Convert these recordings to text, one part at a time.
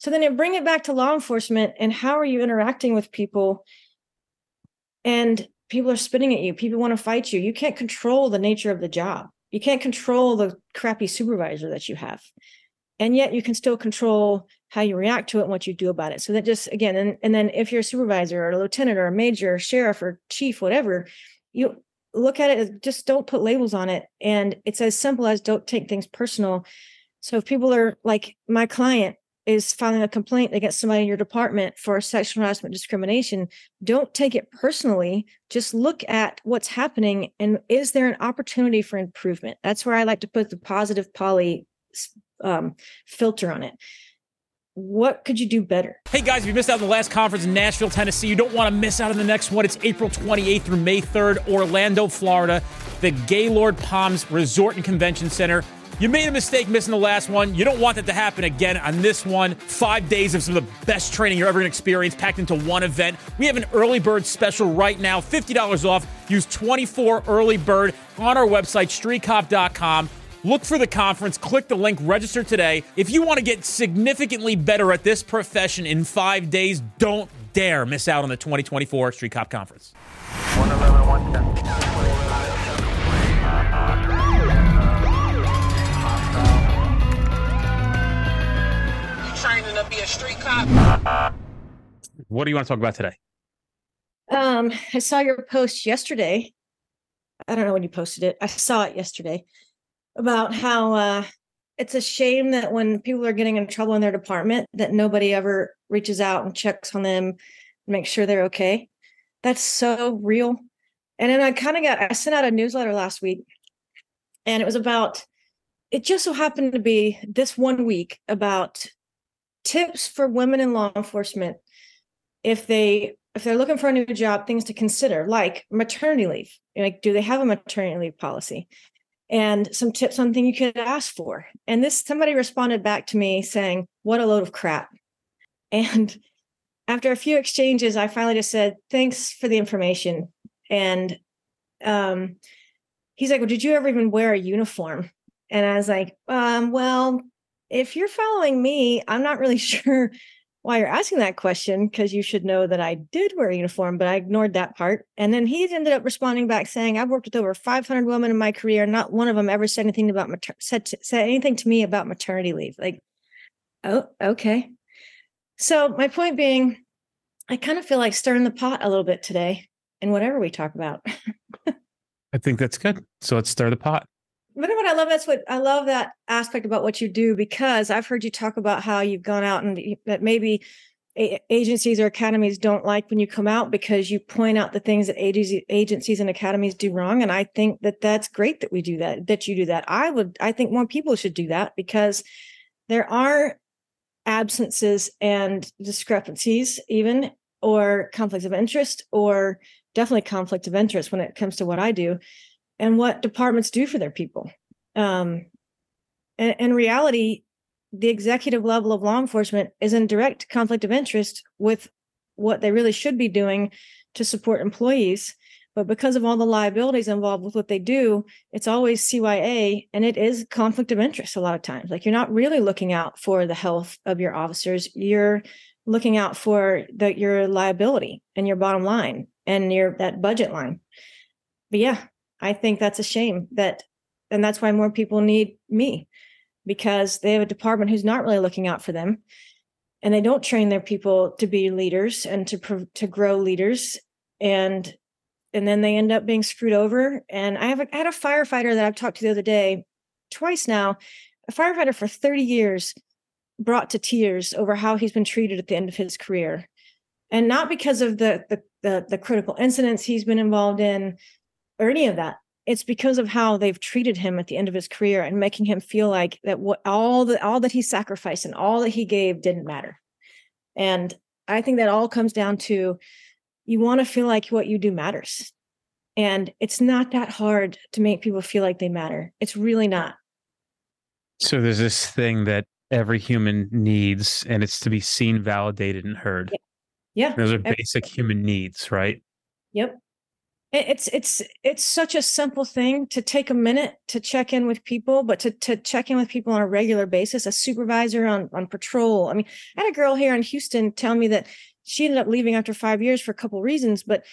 So then you bring it back to law enforcement and how are you interacting with people? And people are spitting at you. People want to fight you. You can't control the nature of the job. You can't control the crappy supervisor that you have. And yet you can still control how you react to it and what you do about it. So that just again, and, and then if you're a supervisor or a lieutenant or a major or sheriff or chief, whatever, you look at it just don't put labels on it. And it's as simple as don't take things personal. So if people are like my client is filing a complaint against somebody in your department for sexual harassment discrimination, don't take it personally. Just look at what's happening and is there an opportunity for improvement? That's where I like to put the positive Polly um, filter on it what could you do better? Hey guys, if you missed out on the last conference in Nashville, Tennessee, you don't want to miss out on the next one. It's April 28th through May 3rd, Orlando, Florida, the Gaylord Palms Resort and Convention Center. You made a mistake missing the last one. You don't want that to happen again on this one. Five days of some of the best training you're ever going to experience packed into one event. We have an early bird special right now, $50 off. Use 24 early bird on our website, streetcop.com. Look for the conference, click the link, register today. If you want to get significantly better at this profession in five days, don't dare miss out on the 2024 Street Cop Conference. 111, 110. Be a street cop. What do you want to talk about today? Um, I saw your post yesterday. I don't know when you posted it. I saw it yesterday about how uh, it's a shame that when people are getting in trouble in their department, that nobody ever reaches out and checks on them, and makes sure they're okay. That's so real. And then I kind of got I sent out a newsletter last week, and it was about. It just so happened to be this one week about tips for women in law enforcement if they if they're looking for a new job things to consider like maternity leave like do they have a maternity leave policy and some tips on things you could ask for. And this somebody responded back to me saying, What a load of crap. And after a few exchanges, I finally just said, Thanks for the information. And um, he's like, Well, did you ever even wear a uniform? And I was like, um, Well, if you're following me, I'm not really sure why you're asking that question because you should know that I did wear a uniform, but I ignored that part. And then he ended up responding back saying, "I've worked with over 500 women in my career. Not one of them ever said anything about mater- said said anything to me about maternity leave." Like, oh, okay. So my point being, I kind of feel like stirring the pot a little bit today in whatever we talk about. I think that's good. So let's stir the pot but what? I love that's what I love that aspect about what you do because I've heard you talk about how you've gone out and that maybe agencies or academies don't like when you come out because you point out the things that agencies and academies do wrong and i think that that's great that we do that that you do that. I would i think more people should do that because there are absences and discrepancies even or conflicts of interest or definitely conflict of interest when it comes to what i do and what departments do for their people. Um, and in reality, the executive level of law enforcement is in direct conflict of interest with what they really should be doing to support employees. But because of all the liabilities involved with what they do, it's always CYA and it is conflict of interest a lot of times. Like you're not really looking out for the health of your officers. You're looking out for the, your liability and your bottom line and your that budget line. But yeah, I think that's a shame that, and that's why more people need me because they have a department who's not really looking out for them. And they don't train their people to be leaders and to to grow leaders. And and then they end up being screwed over. And i have a, I had a firefighter that i've talked to the other day twice now a firefighter for 30 years brought to tears over how he's been treated at the end of his career. And not because of the the the, the critical incidents he's been involved in or any of that. It's because of how they've treated him at the end of his career and making him feel like that what all the all that he sacrificed and all that he gave didn't matter. And I think that all comes down to you want to feel like what you do matters. And it's not that hard to make people feel like they matter. It's really not. So there's this thing that every human needs, and it's to be seen, validated, and heard. Yeah. yeah. Those are basic human needs, right? Yep. It's it's it's such a simple thing to take a minute to check in with people but to to check in with people on a regular basis a supervisor on on patrol. I mean i had a girl here in houston tell me that she ended up leaving after five years for a couple reasons but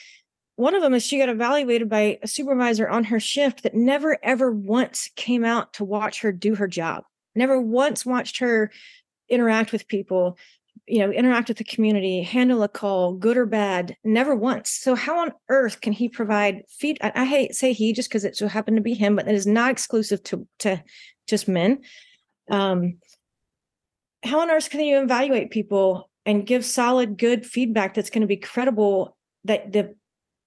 one of them is she got evaluated by a supervisor on her shift that never ever once came out to watch her do her job never once watched her interact with people you know interact with the community handle a call good or bad never once. So how on earth can he provide feed i, I hate say he just because it so happened to be him but it is not exclusive to to just men. Um how on earth can you evaluate people and give solid good feedback that's going to be credible that the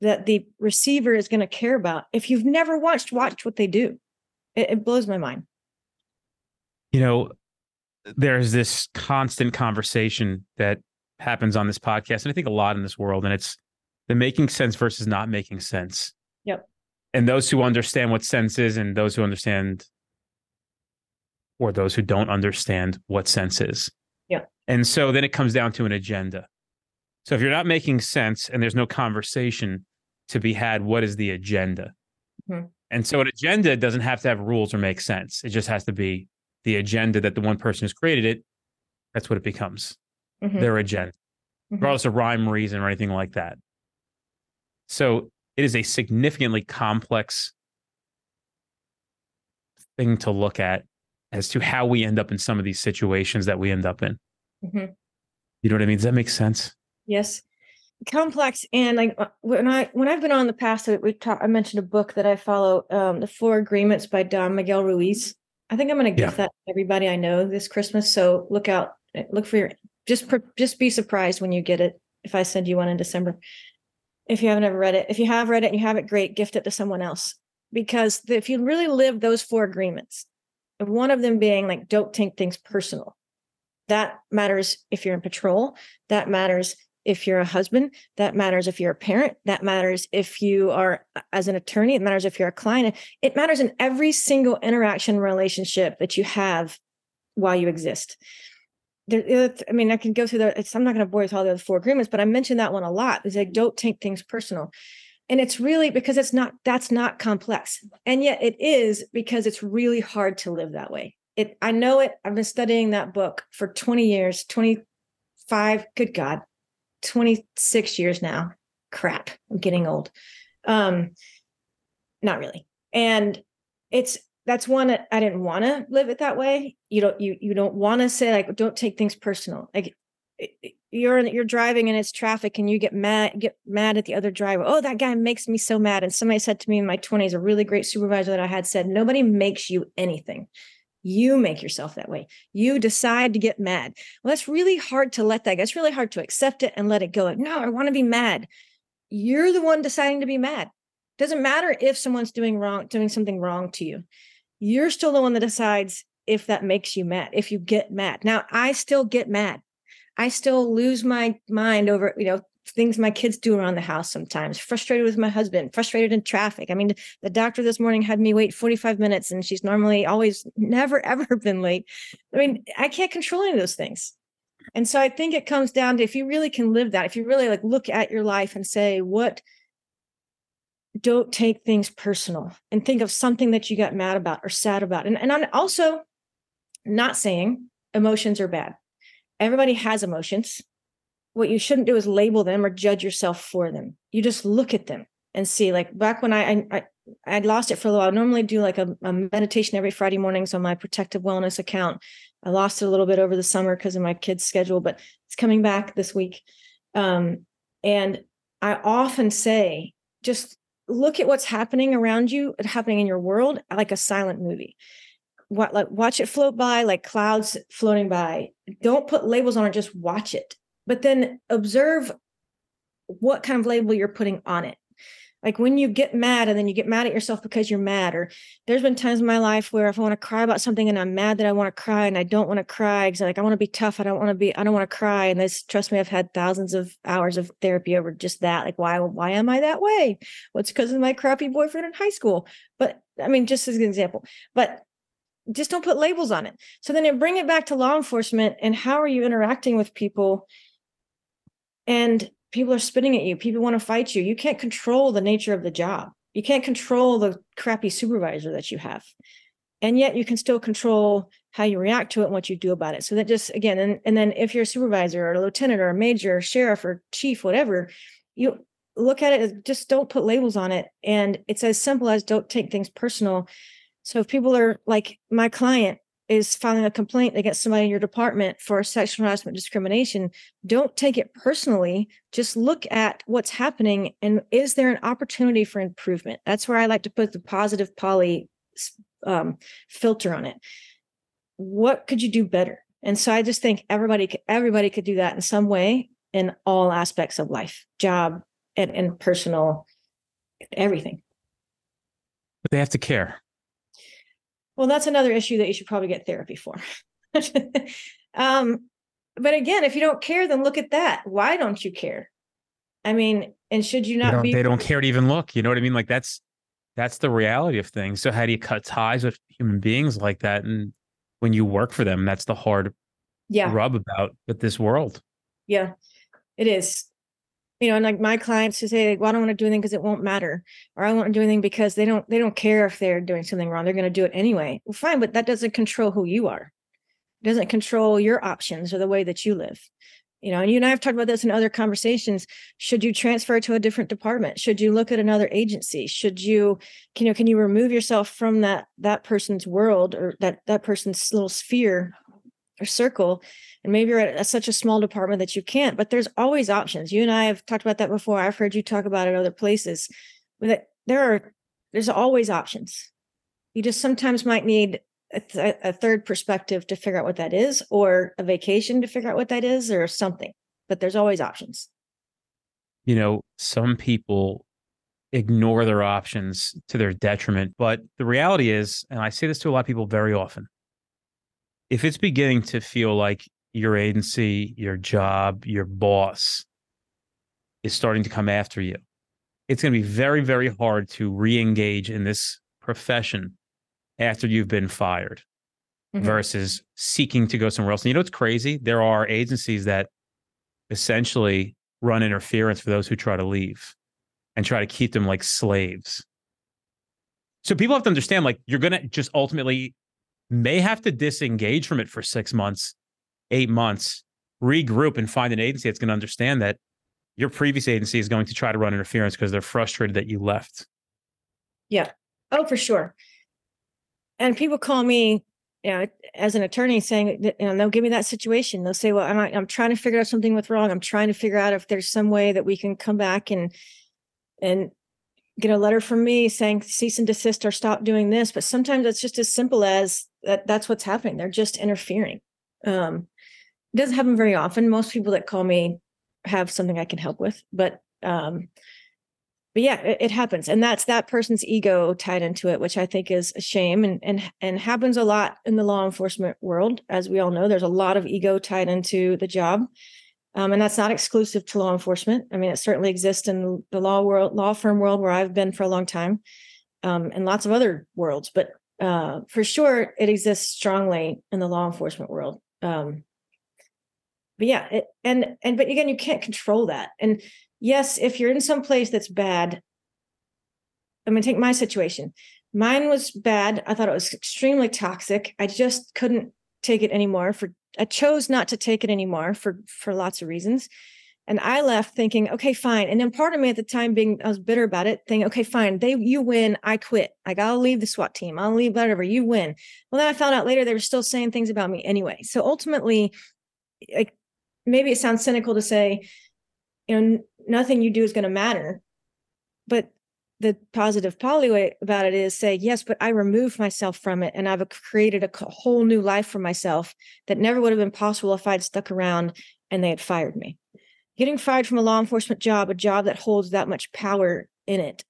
that the receiver is going to care about? If you've never watched watch what they do it, it blows my mind. You know there's this constant conversation that happens on this podcast, and I think a lot in this world, and it's the making sense versus not making sense. Yep. And those who understand what sense is, and those who understand, or those who don't understand what sense is. Yeah. And so then it comes down to an agenda. So if you're not making sense and there's no conversation to be had, what is the agenda? Mm-hmm. And so an agenda doesn't have to have rules or make sense. It just has to be the agenda that the one person has created it, that's what it becomes. Mm-hmm. Their agenda, mm-hmm. regardless of rhyme, reason, or anything like that. So it is a significantly complex thing to look at as to how we end up in some of these situations that we end up in. Mm-hmm. You know what I mean? Does that make sense? Yes. Complex and like uh, when I when I've been on the past, we talked. I mentioned a book that I follow, um, "The Four Agreements" by Don Miguel Ruiz. I think I'm going to gift yeah. that to everybody I know this Christmas. So look out, eh, look for your just just be surprised when you get it. If I send you one in December, if you haven't ever read it, if you have read it and you have it, great, gift it to someone else. Because if you really live those four agreements, one of them being like, don't take things personal. That matters if you're in patrol. That matters if you're a husband that matters. If you're a parent that matters. If you are as an attorney it matters. If you're a client it matters in every single interaction relationship that you have while you exist. There, i mean i can go through the i'm not going to bore you with all the other four agreements but i mentioned that one a lot. Is like don't take things personal. And it's really because it's not that's not complex. And yet it is because it's really hard to live that way. It i know it. I've been studying that book for 20 years 25 good god 26 years now. Crap, I'm getting old. Um, not really. And it's that's one I didn't want to live it that way. You don't you you don't want to say like don't take things personal. Like you're you're driving and it's traffic and you get mad get mad at the other driver. Oh, that guy makes me so mad. And somebody said to me in my 20s, a really great supervisor that I had said, nobody makes you anything. You make yourself that way. You decide to get mad. Well, that's really hard to let that go. It's really hard to accept it and let it go. No, I want to be mad. You're the one deciding to be mad. Doesn't matter if someone's doing wrong, doing something wrong to you. You're still the one that decides if that makes you mad, if you get mad. Now, I still get mad. I still lose my mind over, you know, things my kids do around the house sometimes, frustrated with my husband, frustrated in traffic. I mean, the doctor this morning had me wait 45 minutes and she's normally always never, ever been late. I mean, I can't control any of those things. And so I think it comes down to if you really can live that, if you really like look at your life and say, what don't take things personal and think of something that you got mad about or sad about. And, and I'm also not saying emotions are bad. Everybody has emotions what you shouldn't do is label them or judge yourself for them. You just look at them and see. Like back when I I I'd lost it for a little while. I normally do like a, a meditation every Friday mornings on my protective wellness account. I lost it a little bit over the summer because of my kids' schedule, but it's coming back this week. Um, and I often say, just look at what's happening around you, happening in your world, like a silent movie. What like watch it float by like clouds floating by. Don't put labels on it, just watch it but then observe what kind of label you're putting on it. Like when you get mad and then you get mad at yourself because you're mad, or there's been times in my life where if I want to cry about something and I'm mad that I want to cry and I don't want to cry because like I want to be tough, I don't want to be, I don't want to cry. And this, trust me, I've had thousands of hours of therapy over just that. Like why, why am I that way? Well, because of my crappy boyfriend in high school. But I mean, just as an example, but just don't put labels on it. So then bring it back to law enforcement and how are you interacting with people? And people are spitting at you. People want to fight you. You can't control the nature of the job. You can't control the crappy supervisor that you have. And yet you can still control how you react to it and what you do about it. So that just again, and, and then if you're a supervisor or a lieutenant or a major or sheriff or chief, whatever, you look at it just don't put labels on it. And it's as simple as don't take things personal. So if people are like my client is filing a complaint against somebody in your department for sexual harassment discrimination, don't take it personally. Just look at what's happening and is there an opportunity for improvement? That's where I like to put the positive Polly um, filter on it. What could you do better? And so I just think everybody everybody could do that in some way in all aspects of life, job and, and personal, everything. But they have to care. Well, that's another issue that you should probably get therapy for. um, but again, if you don't care, then look at that. Why don't you care? I mean, and should you not they be? They don't care to even look. You know what I mean? Like that's that's the reality of things. So how do you cut ties with human beings like that? And when you work for them, that's the hard yeah. rub about with this world. Yeah, it is you know, and like my clients who say, well, I don't want to do anything because it won't matter, or I to do anything because they don't they don't care if they're doing something wrong. They're going to do it anyway. Well, fine, but that doesn't control who you are. It doesn't control your options or the way that you live. You know, and you and I have talked about this in other conversations. Should you transfer to a different department? Should you look at another agency? Should you, you know, can you remove yourself from that that person's world or that that person's little sphere or circle and maybe you're at such a small department that you can't but there's always options. You and i have talked about that before. I've heard you talk about it other places that there are there's always options. You just sometimes might need a, th- a third perspective to figure out what that is or a vacation to figure out what that is or something but there's always options. You know some people ignore their options to their detriment but the reality is and i say this to a lot of people very often if it's beginning to feel like your agency, your job, your boss is starting to come after you, it's going to be very, very hard to re engage in this profession after you've been fired mm-hmm. versus seeking to go somewhere else. And you know what's crazy? There are agencies that essentially run interference for those who try to leave and try to keep them like slaves. So people have to understand like you're going to just ultimately may have to disengage from it for six months, eight months, regroup and find an agency that's going to understand that your previous agency is going to try to run interference because they're frustrated that you left. Yeah. Oh, for sure. And people call me, you know, as an attorney saying, you know, they'll give me that situation. They'll say, well, I'm, I'm trying to figure out something what's wrong. I'm trying to figure out if there's some way that we can come back and, and get a letter from me saying cease and desist or stop doing this. But sometimes it's just as simple as that that's what's happening. They're just interfering. Um, it doesn't happen very often. Most people that call me have something I can help with, but um, but yeah, it, it, happens, and that's that person's ego tied into it, which I think is a shame, and and and happens a lot in the law enforcement world, as we all know. There's a lot of ego tied into the job, um, and that's not exclusive to law enforcement. I mean, it certainly exists in the law world, law firm world, where I've been for a long time, um, and lots of other worlds. But uh, for sure, it exists strongly in the law enforcement world. Um, but yeah, it, and and but again, you can't control that. And yes, if you're in some place that's bad, I'm gonna take my situation. Mine was bad. I thought it was extremely toxic. I just couldn't take it anymore. For I chose not to take it anymore for for lots of reasons. And I left thinking, okay, fine. And then part of me at the time being, I was bitter about it, thinking, okay, fine, they you win, I quit. Like I'll leave the SWAT team, I'll leave whatever, you win. Well, then I found out later they were still saying things about me anyway. So ultimately, like maybe it sounds cynical to say, you know, nothing you do is going to matter. But the positive Polly way about it is say, yes, but I removed myself from it and I've created a whole new life for myself that never would have been possible if I'd stuck around and they had fired me getting fired from a law enforcement job, a job that holds that much power in it,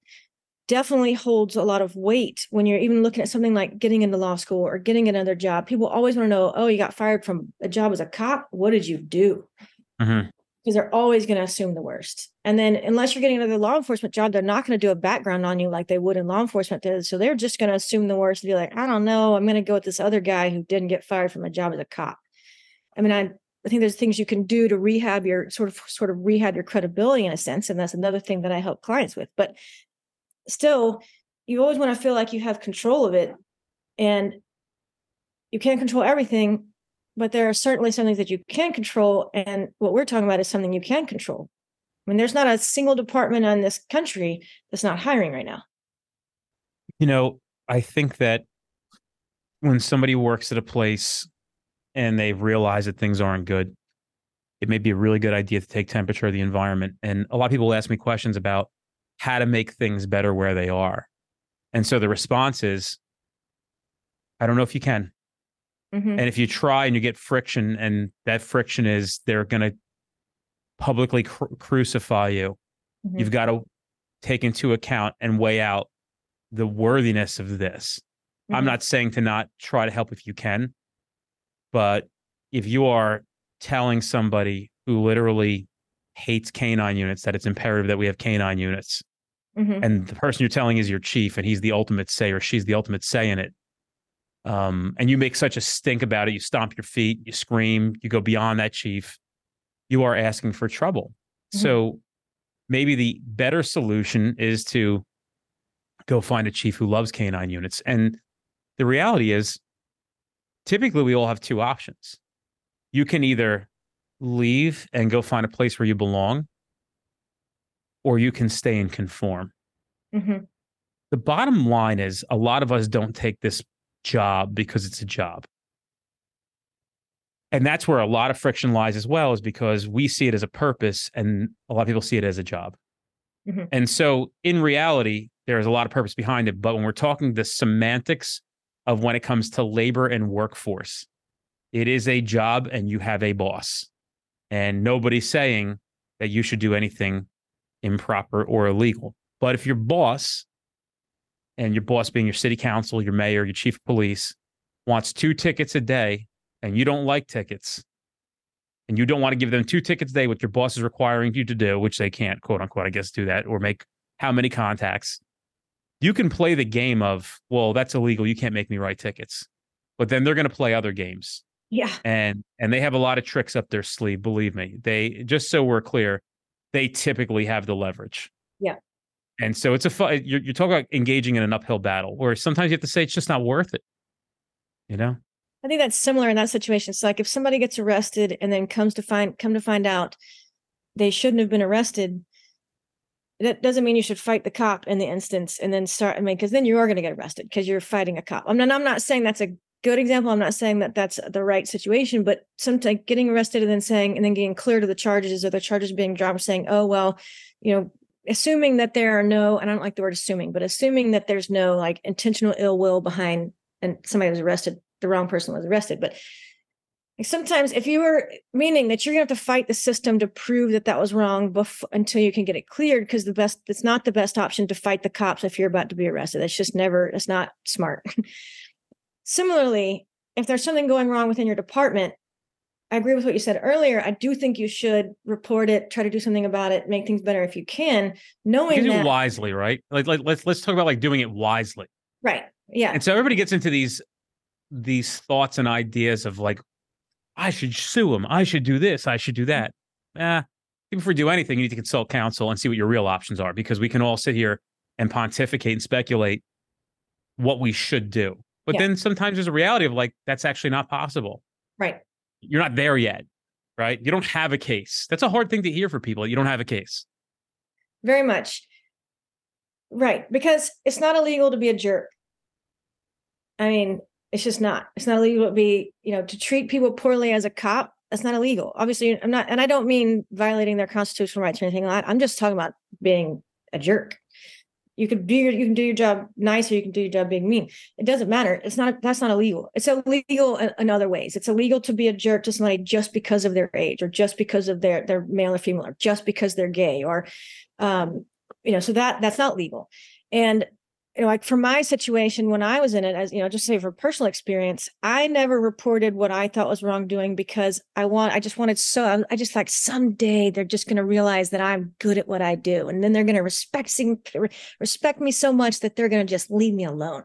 definitely holds a lot of weight when you're even looking at something like getting into law school or getting another job. People always want to know, oh, you got fired from a job as a cop. What did you do? Mm-hmm. Because they're always going to assume the worst. And then, unless you're getting another law enforcement job, they're not going to do a background on you like they would in law enforcement. Did. So they're just going to assume the worst and be like, I don't know, I'm going to go with this other guy who didn't get fired from a job as a cop. I mean, I I think there's things you can do to rehab your sort of sort of rehab your credibility in a sense, and that's another thing that I help clients with. But still, you always want to feel like you have control of it, and you can't control everything, but there are certainly some things that you can control. And what we're talking about is something you can control. I mean, there's not a single department in this country that's not hiring right now. You know, I think that when somebody works at a place and they realize that things aren't good, it may be a really good idea to take temperature of the environment. And a lot of people ask me questions about how to make things better where they are. And so the response is, I don't know if you can. Mm-hmm. And if you try and you get friction, and that friction is they're going to publicly cru- crucify you, mm-hmm. you've got to take into account and weigh out the worthiness of this. Mm-hmm. I'm not saying to not try to help if you can, but if you are telling somebody who literally hates canine units that it's imperative that we have canine units, mm-hmm. and the person you're telling is your chief and he's the ultimate say or she's the ultimate say in it, um, and you make such a stink about it, you stomp your feet, you scream, you go beyond that chief, you are asking for trouble. Mm-hmm. So maybe the better solution is to go find a chief who loves canine units. And the reality is, typically we all have two options. You can either leave and go find a place where you belong, or you can stay and conform. Mm-hmm. The bottom line is a lot of us don't take this job because it's a job. And that's where a lot of friction lies as well, is because we see it as a purpose and a lot of people see it as a job. Mm-hmm. And so in reality, there's a lot of purpose behind it. But when we're talking the semantics of when it comes to labor and workforce, it is a job and you have a boss. And nobody's saying that you should do anything improper or illegal. But if your boss and your boss being your city council, your mayor, your chief of police wants two tickets a day and you don't like tickets and you don't want to give them two tickets a day, what your boss is requiring you to do, which they can't, quote unquote, I guess, do that or make how many contacts. You can play the game of, well, that's illegal. You can't make me write tickets. But then they're going to play other games. Yeah. And and they have a lot of tricks up their sleeve, believe me. They just so we're clear, they typically have the leverage. Yeah. And so it's a fun, you're, you're talking about engaging in an uphill battle where sometimes you have to say it's just not worth it. You know? I think that's similar in that situation. So like if somebody gets arrested and then comes to find come to find out they shouldn't have been arrested, that doesn't mean you should fight the cop in the instance and then start. I mean, because then you are going to get arrested because you're fighting a cop. I'm not. I'm not saying that's a good example. I'm not saying that that's the right situation, but sometimes getting arrested and then saying and then getting clear to the charges or the charges being dropped, saying, "Oh well, you know, assuming that there are no, and I don't like the word assuming, but assuming that there's no like intentional ill will behind and somebody was arrested, the wrong person was arrested. But sometimes if you were meaning that you're gonna have to fight the system to prove that that was wrong before, until you can get it cleared, because the best it's not the best option to fight the cops if you're about to be arrested. That's just never, it's not smart. Similarly, if there's something going wrong within your department, I agree with what you said earlier. I do think you should report it, try to do something about it, make things better if you can, knowing you do that wisely, right? Like, like let's let's talk about like doing it wisely. Right. Yeah. And so everybody gets into these these thoughts and ideas of like, I should sue him, I should do this, I should do that. Eh, before you do anything, you need to consult counsel and see what your real options are because we can all sit here and pontificate and speculate what we should do. But yeah. then sometimes there's a reality of like that's actually not possible. Right you're not there yet, right? You don't have a case. That's a hard thing to hear for people. You don't have a case. Very much. Right. Because it's not illegal to be a jerk. I mean, it's just not. It's not illegal to be, you know, to treat people poorly as a cop. That's not illegal. Obviously, I'm not, and I don't mean violating their constitutional rights or anything like that. I'm just talking about being a jerk you can do your you can do your job nice or you can do your job being mean. It doesn't matter. It's not that's not illegal. It's illegal in, in, other ways. It's illegal to be a jerk to somebody just because of their age or just because of their their male or female or just because they're gay or um you know so that that's not legal. And you know, like for my situation when I was in it, as you know, just say for personal experience, I never reported what I thought was wrongdoing because I want, I just wanted so, I just like someday they're just going to realize that I'm good at what I do, and then they're going to respect respect me so much that they're going to just leave me alone.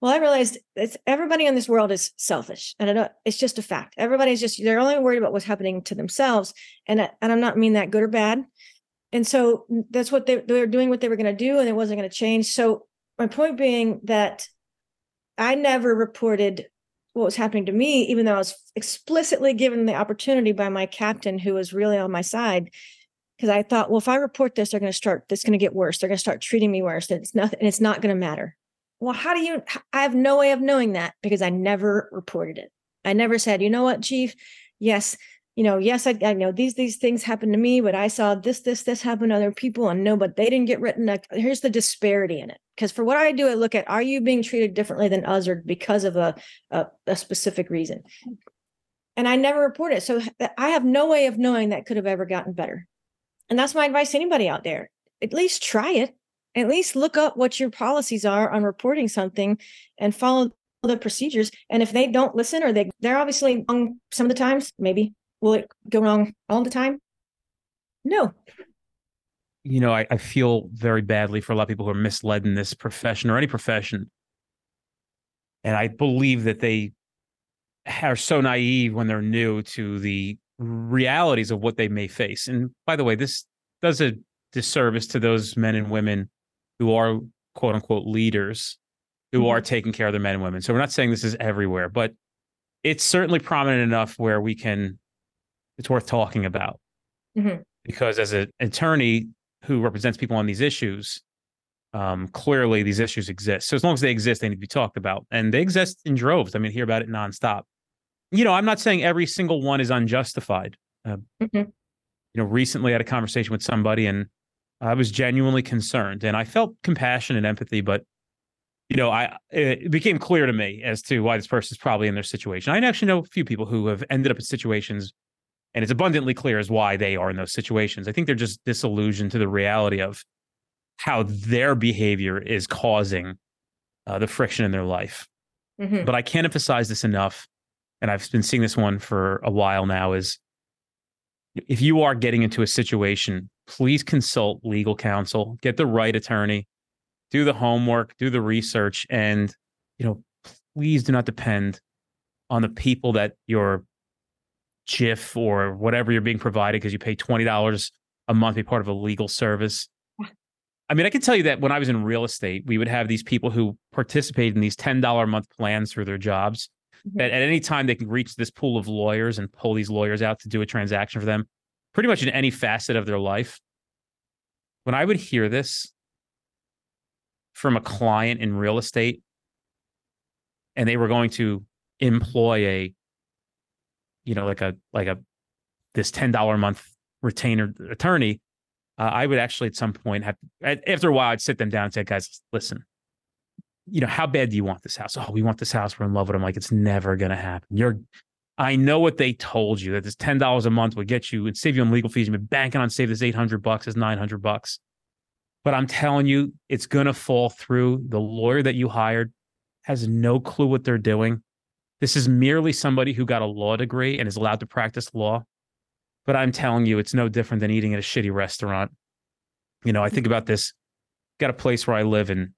Well, I realized it's everybody in this world is selfish, and it, it's just a fact. Everybody's just they're only worried about what's happening to themselves, and and I'm not mean that good or bad. And so that's what they they were doing, what they were going to do, and it wasn't going to change. So my point being that I never reported what was happening to me, even though I was explicitly given the opportunity by my captain, who was really on my side. Because I thought, well, if I report this, they're going to start. This going to get worse. They're going to start treating me worse. It's nothing. And it's not going to matter. Well, how do you? I have no way of knowing that because I never reported it. I never said, you know what, chief? Yes, you know, yes, I, I know these these things happened to me, but I saw this this this happen to other people, and no, but they didn't get written. Here's the disparity in it. Because for what I do, I look at are you being treated differently than others because of a, a a specific reason, and I never report it. So I have no way of knowing that could have ever gotten better. And that's my advice to anybody out there. At least try it. At least look up what your policies are on reporting something and follow the procedures. And if they don't listen or they they're obviously wrong some of the times, maybe will it go wrong all the time? No. You know, I, I feel very badly for a lot of people who are misled in this profession or any profession. And I believe that they are so naive when they're new to the realities of what they may face. And by the way, this does a disservice to those men and women who are quote unquote leaders who mm-hmm. are taking care of their men and women. So we're not saying this is everywhere, but it's certainly prominent enough where we can it's worth talking about. Mm-hmm. Because as an attorney who represents people on these issues, um, clearly these issues exist. So as long as they exist, they need to be talked about. And they exist in droves. I mean, hear about it nonstop. You know, I'm not saying every single one is unjustified. Uh, mm-hmm. You know, recently I had a conversation with somebody and I was genuinely concerned and I felt compassion and empathy, but you know, I it became clear to me as to why this person is probably in their situation. I actually know a few people who have ended up in situations and it's abundantly clear as why they are in those situations. I think they're just disillusioned to the reality of how their behavior is causing uh, the friction in their life. Mm-hmm. But I can't emphasize this enough, and I've been seeing this one for a while now. Is if you are getting into a situation, please consult legal counsel, get the right attorney, do the homework, do the research, and you know, please do not depend on the people that you're JIF or whatever you're being provided because you pay $20 a month to be part of a legal service. I mean, I can tell you that when I was in real estate, we would have these people who participated in these $10 a month plans through their jobs. Mm-hmm. That at any time they can reach this pool of lawyers and pull these lawyers out to do a transaction for them, pretty much in any facet of their life. When I would hear this from a client in real estate, and they were going to employ a you know, like a like a this ten dollar a month retainer attorney, uh, I would actually at some point have after a while I'd sit them down and say, guys, listen, you know, how bad do you want this house? Oh, we want this house. We're in love with them. Like it's never gonna happen. You're I know what they told you that this ten dollars a month would get you and save you on legal fees. You've been banking on save this eight hundred bucks, this nine hundred bucks. But I'm telling you, it's gonna fall through. The lawyer that you hired has no clue what they're doing. This is merely somebody who got a law degree and is allowed to practice law. But I'm telling you, it's no different than eating at a shitty restaurant. You know, I think about this. Got a place where I live, and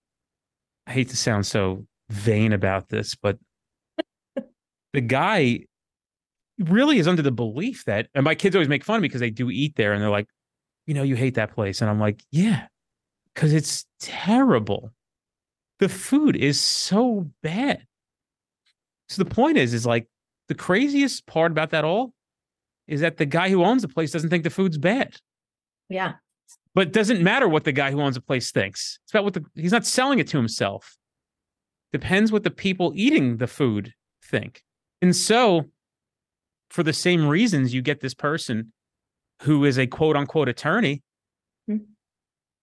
I hate to sound so vain about this, but the guy really is under the belief that, and my kids always make fun of me because they do eat there, and they're like, you know, you hate that place, and I'm like, yeah, because it's terrible. The food is so bad. So the point is, is like the craziest part about that all is that the guy who owns the place doesn't think the food's bad. Yeah. But it doesn't matter what the guy who owns the place thinks. It's about what the he's not selling it to himself. Depends what the people eating the food think. And so, for the same reasons, you get this person who is a quote unquote attorney mm-hmm.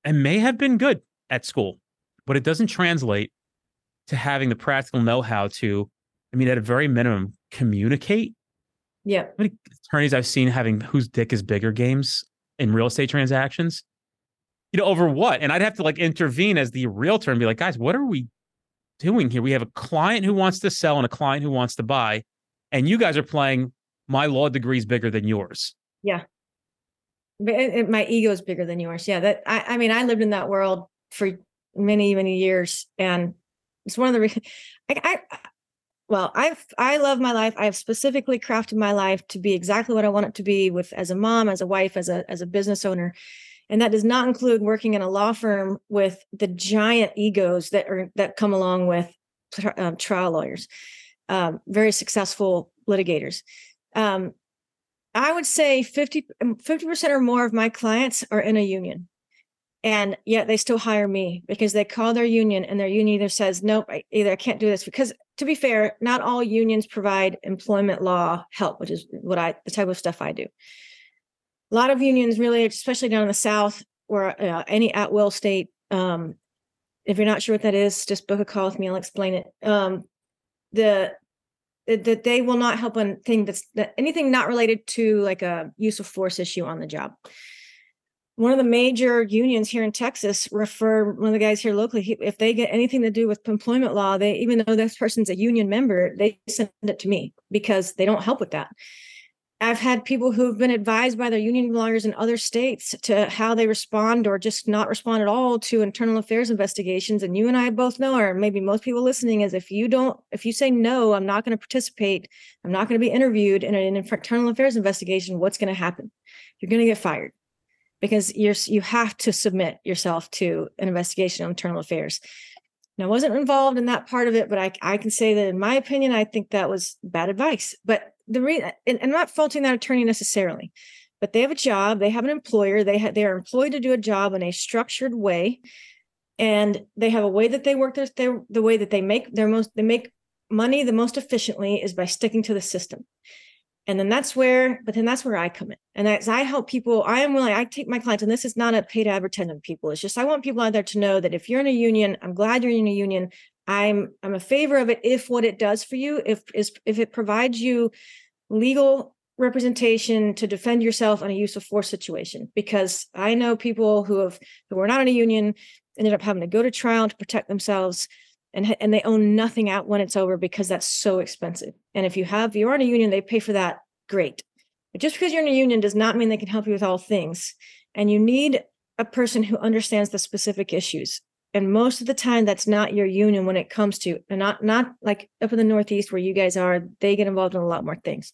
and may have been good at school, but it doesn't translate to having the practical know how to I mean, at a very minimum, communicate. Yeah. How many attorneys I've seen having whose dick is bigger games in real estate transactions? You know, over what? And I'd have to like intervene as the realtor and be like, guys, what are we doing here? We have a client who wants to sell and a client who wants to buy. And you guys are playing my law degree is bigger than yours. Yeah. It, it, my ego is bigger than yours. Yeah. That I, I mean, I lived in that world for many, many years. And It's one of the re- I, I well, I've I love my life. I have specifically crafted my life to be exactly what I want it to be with as a mom, as a wife, as a as a business owner. And that does not include working in a law firm with the giant egos that are that come along with um, trial lawyers, um, very successful litigators. Um, I would say 50 percent or more of my clients are in a union and yet they still hire me because they call their union and their union either says nope I, either i can't do this because to be fair not all unions provide employment law help which is what i the type of stuff i do. A lot of unions really especially down in the south or uh, any at will state um, if you're not sure what that is just book a call with me i'll explain it. Um, the that they will not help on thing that's that anything not related to like a use of force issue on the job one of the major unions here in Texas refer one of the guys here locally. He, if they get anything to do with employment law, they even though this person's a union member, they send it to me because they don't help with that. I've had people who've been advised by their union lawyers in other states to how they respond or just not respond at all to internal affairs investigations. And you and I both know, or maybe most people listening, is if you don't, if you say no, I'm not going to participate, I'm not going to be interviewed in an internal affairs investigation, what's going to happen? You're going to get fired because you're you have to submit yourself to an investigation of internal affairs. Now, I wasn't involved in that part of it, but I, I can say that in my opinion, I think that was bad advice. But the reason, and I'm not faulting that attorney necessarily, but they have a job, they have an employer, they have, they are employed to do a job in a structured way, and they have a way that they work their, their the way that they make their most they make money the most efficiently is by sticking to the system. And then that's where, but then that's where I come in. And as I help people, I am willing, I take my clients, and this is not a paid advertisement people. It's just I want people out there to know that if you're in a union, I'm glad you're in a union. I'm I'm a favor of it if what it does for you, if is if it provides you legal representation to defend yourself in a use of force situation. Because I know people who have who are not in a union ended up having to go to trial to protect themselves and and they own nothing out when it's over because that's so expensive. And if you have you're in a union, they pay for that. Great. But just because you're in a union does not mean they can help you with all things. And you need a person who understands the specific issues. And most of the time, that's not your union when it comes to, and not not like up in the Northeast where you guys are. They get involved in a lot more things.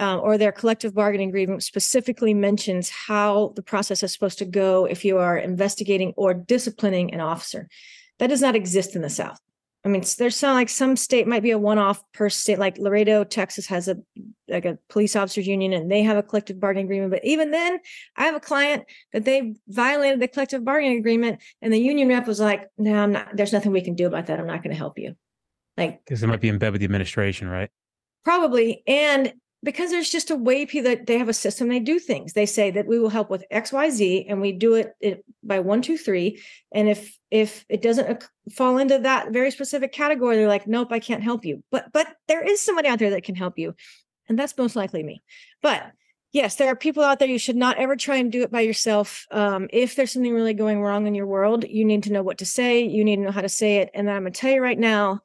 Uh, or their collective bargaining agreement specifically mentions how the process is supposed to go if you are investigating or disciplining an officer. That does not exist in the South. I mean, there's some like some state might be a one-off per state, like Laredo, Texas has a like a police officers union and they have a collective bargaining agreement. But even then, I have a client that they violated the collective bargaining agreement, and the union rep was like, "No, I'm not. There's nothing we can do about that. I'm not going to help you." Like, because it might be in bed with the administration, right? Probably, and because there's just a way people that they have a system they do things. They say that we will help with xyz and we do it, by one two three. And if if it doesn't fall into that very specific category they're like nope i can't help you. But but there is somebody out there that can help you and that's most likely me. But yes there are people out there you should not ever try and do it by yourself. Um, if there's something really going wrong in your world you need to know what to say you need to know how to say it. And i'm going to tell you right now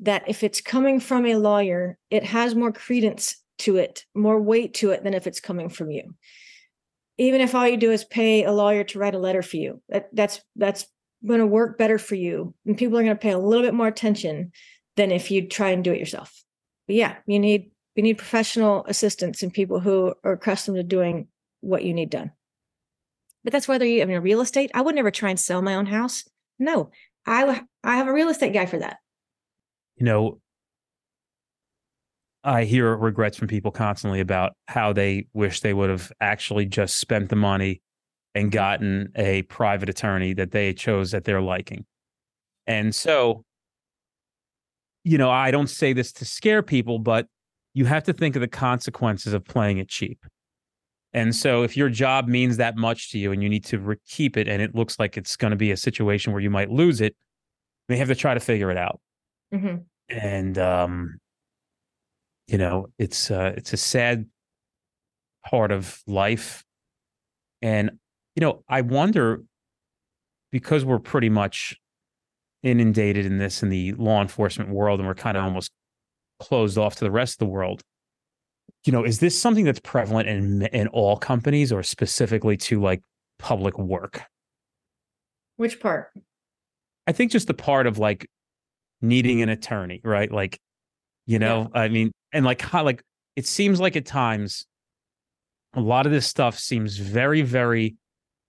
that if it's coming from a lawyer it has more credence to it, more weight to it than if it's coming from you. Even if all you do is pay a lawyer to write a letter for you, that, that's that's going to work better for you, and people are going to pay a little bit more attention than if you try and do it yourself. But yeah, you need you need professional assistance and people who are accustomed to doing what you need done. But that's whether you I mean real estate. I would never try and sell my own house. No, I I have a real estate guy for that. You know, I hear regrets from people constantly about how they wish they would have actually just spent the money and gotten a private attorney that they chose at their liking. And so, you know, I don't say this to scare people, but you have to think of the consequences of playing it cheap. And so, if your job means that much to you and you need to re- keep it, and it looks like it's going to be a situation where you might lose it, they have to try to figure it out. Mm-hmm. And um, you know it's uh, it's a sad part of life. And you know i wonder because we're pretty much inundated in this in the law enforcement world and we're kind of almost closed off to the rest of the world you know is this something that's prevalent in in all companies or specifically to like public work? Which part? I think just the part of like needing an attorney, right? Like, you know, yeah. I mean, and like how like it seems like at times a lot of this stuff seems very, very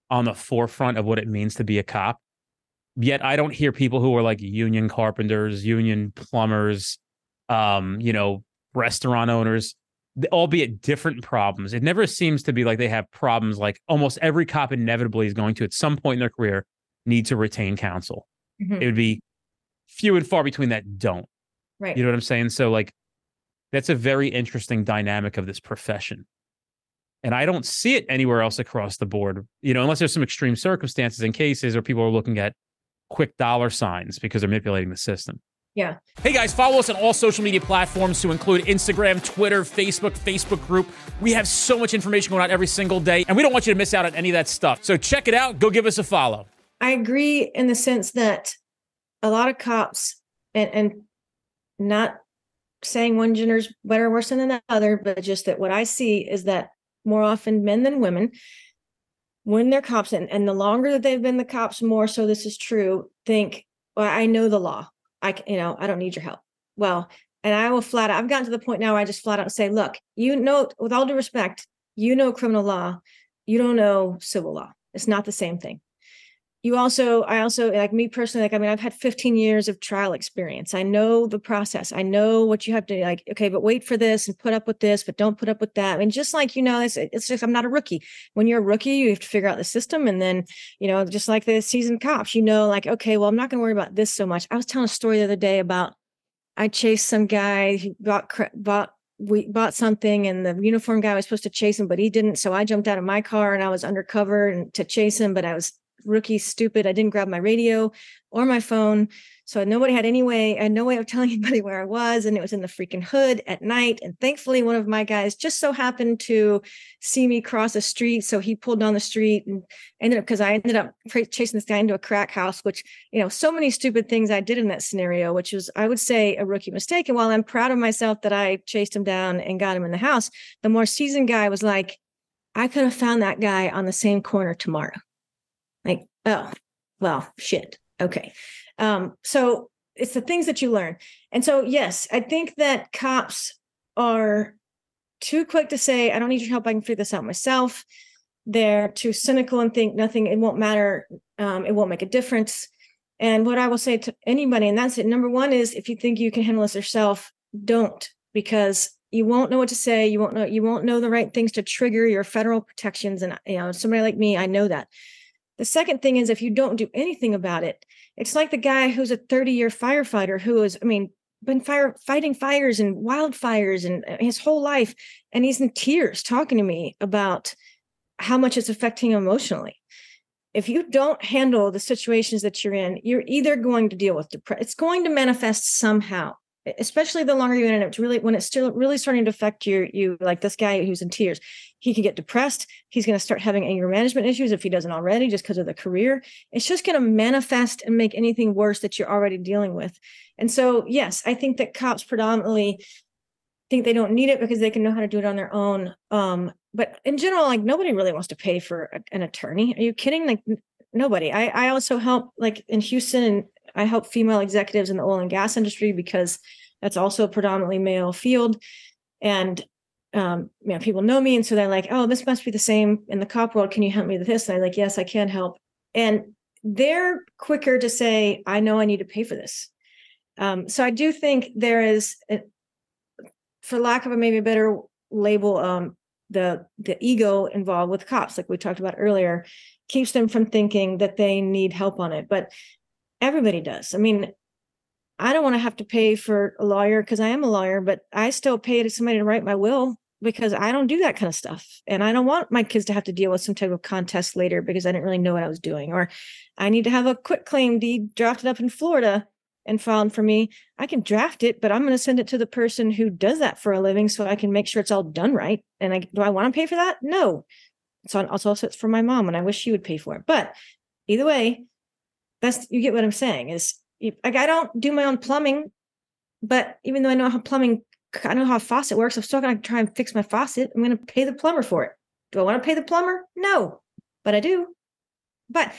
on the forefront of what it means to be a cop. Yet I don't hear people who are like union carpenters, union plumbers, um, you know, restaurant owners, albeit different problems. It never seems to be like they have problems like almost every cop inevitably is going to at some point in their career need to retain counsel. Mm-hmm. It would be few and far between that don't. Right. You know what I'm saying? So like that's a very interesting dynamic of this profession. And I don't see it anywhere else across the board, you know, unless there's some extreme circumstances and cases where people are looking at quick dollar signs because they're manipulating the system. Yeah. Hey guys, follow us on all social media platforms to include Instagram, Twitter, Facebook, Facebook group. We have so much information going out every single day, and we don't want you to miss out on any of that stuff. So check it out. Go give us a follow. I agree in the sense that a lot of cops and, and not saying one gender's better or worse than the other, but just that what I see is that more often men than women, when they're cops, and, and the longer that they've been the cops, more so this is true, think, well, I know the law. I, you know, I don't need your help. Well, and I will flat out, I've gotten to the point now where I just flat out say, look, you know, with all due respect, you know criminal law, you don't know civil law. It's not the same thing you also i also like me personally like i mean i've had 15 years of trial experience. I know the process. I know what you have to like okay but wait for this and put up with this but don't put up with that. I mean just like you know it's, it's just i'm not a rookie. When you're a rookie you have to figure out the system and then you know just like the seasoned cops you know like okay well i'm not going to worry about this so much. I was telling a story the other day about i chased some guy who bought bought we bought something and the uniform guy was supposed to chase him but he didn't. So i jumped out of my car and i was undercover and to chase him but i was rookie stupid. I didn't grab my radio or my phone. So nobody had any way, I had no way of telling anybody where I was. And it was in the freaking hood at night. And thankfully, one of my guys just so happened to see me cross the street. So he pulled down the street and ended up, because I ended up chasing this guy into a crack house, which, you know, so many stupid things I did in that scenario, which was, I would say, a rookie mistake. And while I'm proud of myself that I chased him down and got him in the house, the more seasoned guy was like, I could have found that guy on the same corner tomorrow. Like, oh, well, shit. Okay. Um, so it's the things that you learn. And so, yes, I think that cops are too quick to say, I don't need your help. I can figure this out myself. They're too cynical and think nothing, it won't matter. Um, it won't make a difference. And what I will say to anybody, and that's it. Number one is if you think you can handle this yourself, don't, because you won't know what to say. You won't know, you won't know the right things to trigger your federal protections. And you know, somebody like me, I know that. The second thing is if you don't do anything about it, it's like the guy who's a 30 year firefighter who is, I mean, been fire fighting fires and wildfires and uh, his whole life. And he's in tears talking to me about how much it's affecting him emotionally. If you don't handle the situations that you're in, you're either going to deal with depression, it's going to manifest somehow especially the longer you're in it, it's really when it's still really starting to affect you, you like this guy who's in tears, he can get depressed. He's going to start having anger management issues if he doesn't already, just because of the career. It's just going to manifest and make anything worse that you're already dealing with. And so, yes, I think that cops predominantly think they don't need it because they can know how to do it on their own. Um, but in general, like nobody really wants to pay for a, an attorney. Are you kidding? Like nobody. I, I also help like in Houston and I help female executives in the oil and gas industry because that's also a predominantly male field. And um, you know, people know me, and so they're like, "Oh, this must be the same in the cop world. Can you help me with this?" And I'm like, "Yes, I can help." And they're quicker to say, "I know I need to pay for this." Um, so I do think there is, a, for lack of a maybe a better label, um, the the ego involved with cops, like we talked about earlier, keeps them from thinking that they need help on it. But everybody does. I mean, I don't want to have to pay for a lawyer because I am a lawyer, but I still pay to somebody to write my will because I don't do that kind of stuff. And I don't want my kids to have to deal with some type of contest later because I didn't really know what I was doing. Or I need to have a quit claim deed drafted up in Florida and filed for me. I can draft it, but I'm going to send it to the person who does that for a living so I can make sure it's all done right. And I do I want to pay for that? No. So also it's for my mom and I wish she would pay for it. But either way, that's you get what I'm saying is like I don't do my own plumbing, but even though I know how plumbing, I know how a faucet works, I'm still gonna try and fix my faucet. I'm gonna pay the plumber for it. Do I want to pay the plumber? No, but I do. But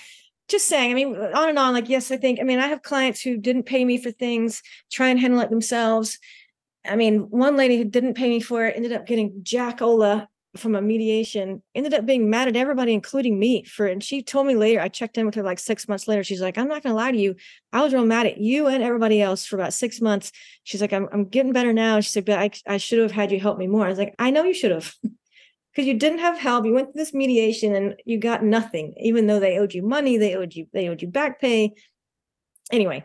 just saying, I mean, on and on. Like, yes, I think, I mean, I have clients who didn't pay me for things, try and handle it themselves. I mean, one lady who didn't pay me for it ended up getting Jack Ola from a mediation, ended up being mad at everybody, including me for. And she told me later, I checked in with her like six months later. She's like, I'm not to lie to you. I was real mad at you and everybody else for about six months. She's like, I'm, I'm getting better now. She said, but I, I should have had you help me more. I was like, I know you should have. because you didn't have help. You went through this mediation and you got nothing, even though they owed you money, they owed you, they owed you back pay. Anyway,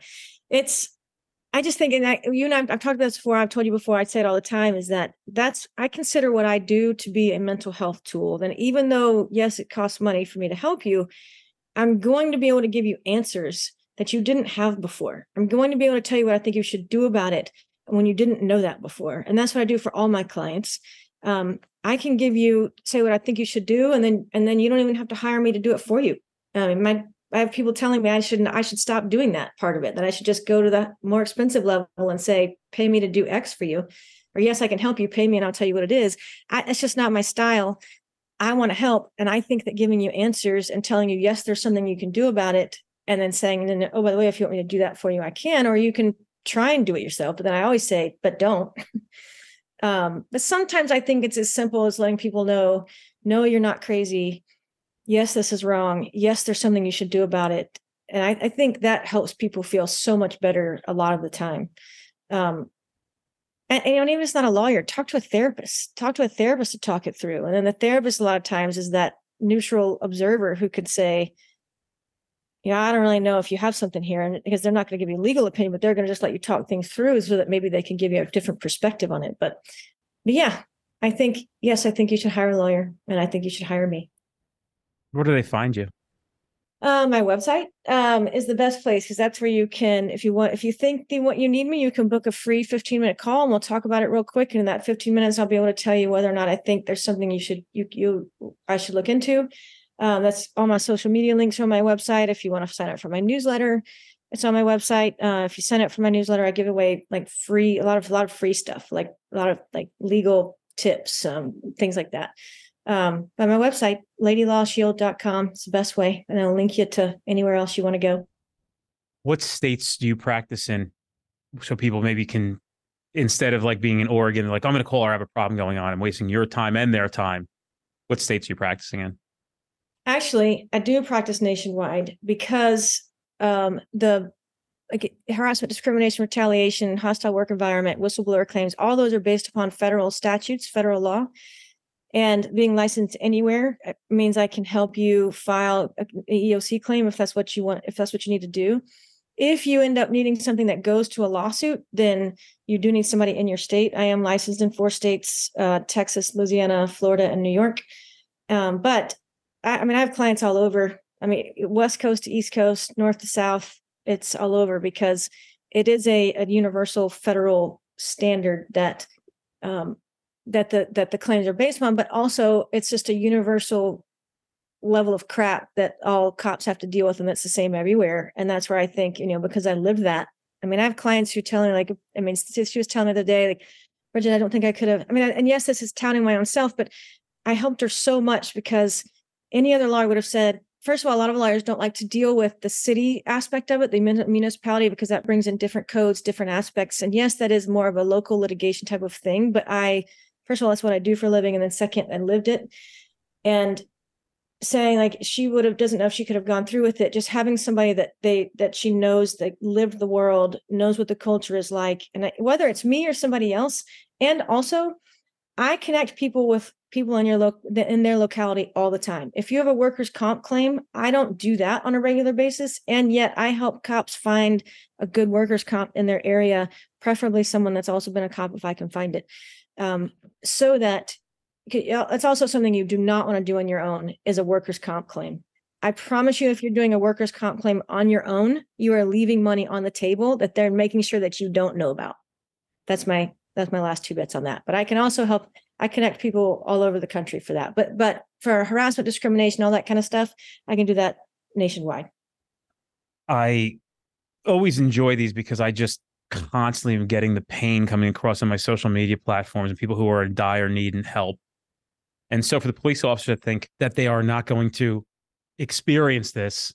it's I just think, and I, you and I, I've talked about this before. I've told you before. I say it all the time. Is that that's I consider what I do to be a mental health tool. And even though yes, it costs money for me to help you, I'm going to be able to give you answers that you didn't have before. I'm going to be able to tell you what I think you should do about it when you didn't know that before. And that's what I do for all my clients. Um, I can give you say what I think you should do, and then and then you don't even have to hire me to do it for you. Um, my I have people telling me I shouldn't I should stop doing that part of it. That I should just go to the more expensive level and say, pay me to do X for you, or yes, I can help you. Pay me, and I'll tell you what it is. I, it's just not my style. I want to help, and I think that giving you answers and telling you yes, there's something you can do about it, and then saying, then oh by the way, if you want me to do that for you, I can, or you can try and do it yourself. But then I always say, but don't. Um, but sometimes I think it's as simple as letting people know, no, you're not crazy. Yes, this is wrong. Yes, there's something you should do about it. And I, I think that helps people feel so much better a lot of the time. Um, and, and, you know, even if it's not a lawyer, talk to a therapist. Talk to a therapist to talk it through. And then the therapist, a lot of times, is that neutral observer who could say, yeah, I don't really know if you have something here, and because they're not going to give you legal opinion, but they're going to just let you talk things through so that maybe they can give you a different perspective on it. But, but yeah, I think yes, I think you should hire a lawyer, and I think you should hire me. Where do they find you? Uh, my website um, is the best place because that's where you can, if you want, if you think the, what you need me, you can book a free 15 minute call and we'll talk about it real quick. And in that 15 minutes, I'll be able to tell you whether or not I think there's something you should, you, you, I should look into. Um, that's all my social media links on my website. If you want to sign up for my newsletter, it's on my website. Uh, if you sign up for my newsletter, I give away like free a lot of a lot of free stuff, like a lot of like legal tips, um, things like that. Um, by my website, ladylawshield.com is the best way, and I'll link you to anywhere else you want to go. What states do you practice in? So people maybe can instead of like being in Oregon, like I'm going to call or I have a problem going on. I'm wasting your time and their time. What states are you practicing in? Actually, I do practice nationwide because um, the like harassment, discrimination, retaliation, hostile work environment, whistleblower claims, all those are based upon federal statutes, federal law. And being licensed anywhere uh, means I can help you file an EEOC claim if that's what you want, if that's what you need to do. If you end up needing something that goes to a lawsuit, then you do need somebody in your state. I am licensed in four states uh, Texas, Louisiana, Florida, and New York. Um, but I, I mean, I have clients all over. I mean, West Coast to East Coast, North to South, it's all over because it is a, a universal federal standard that um, that the that the claims are based on, but also it's just a universal level of crap that all cops have to deal with, and that's the same everywhere. And that's where I think you know because I lived that. I mean, I have clients who tell me like, I mean, she was telling me the other day like, Bridget, I don't think I could have. I mean, and yes, this is touting my own self, but I helped her so much because any other lawyer would have said, first of all, a lot of lawyers don't like to deal with the city aspect of it, the municipality, because that brings in different codes, different aspects. And yes, that is more of a local litigation type of thing. But I, first of all, that's what I do for a living. And then second, I lived it. And saying like she would have doesn't know if she could have gone through with it just having somebody that they that she knows that lived the world knows what the culture is like and I, whether it's me or somebody else and also i connect people with people in your loc in their locality all the time. If you have a workers' comp claim, I don't do that on a regular basis, and yet I help cops find a good workers' comp in their area, preferably someone that's also been a cop if I can find it, um, so that it's also something you do not want to do on your own is a workers' comp claim. I promise you, if you're doing a workers' comp claim on your own, you are leaving money on the table that they're making sure that you don't know about. That's my that's my last two bits on that. But I can also help I connect people all over the country for that. But but for harassment, discrimination, all that kind of stuff, I can do that nationwide. I always enjoy these because I just constantly getting the pain coming across on my social media platforms and people who are in dire need and help. And so for the police officer to think that they are not going to experience this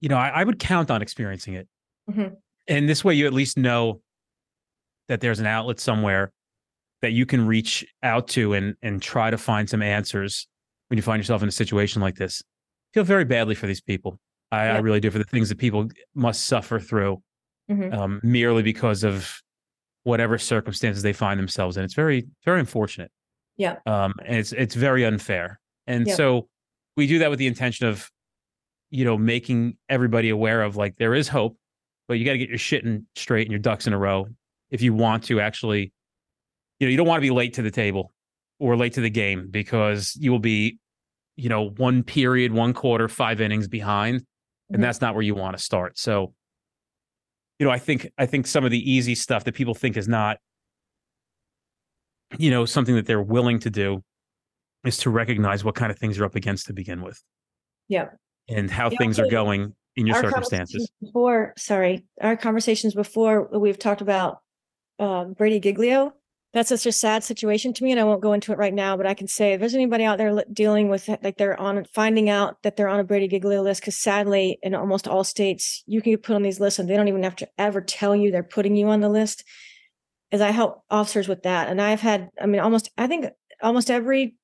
you know, I, I would count on experiencing it. Mhm. And this way you at least know that there's an outlet somewhere that you can reach out to and and try to find some answers when you find yourself in a situation like this. I feel very badly for these people. I, I really do for the things that people must suffer through Mhm. um, merely because of whatever circumstances they find themselves in. It's very, very unfortunate. Yeah. Um, and it's it's very unfair. And Yeah. so we do that with the intention of, you know, making everybody aware of like there is hope, but you got to get your shit in straight and your ducks in a row if you want to actually, you know, you don't want to be late to the table or late to the game because you will be, you know, one period, one quarter, five innings behind, and Mhm. that's not where you want to start. So, you know, I think I think some of the easy stuff that people think is not, you know, something that they're willing to do is to recognize what kind of things you're up against to begin with. Yeah. And how Yeah, things are going in your Our circumstances. Before, sorry, our conversations before we've talked about um, Brady Giglio. That's such a sad situation to me, and I won't go into it right now. But I can say if there's anybody out there dealing with it, like they're on finding out that they're on a Brady Giglio list, because sadly, in almost all states, you can get put on these lists, and they don't even have to ever tell you they're putting you on the list. As I help officers with that, and I've had, I mean, almost, I think almost every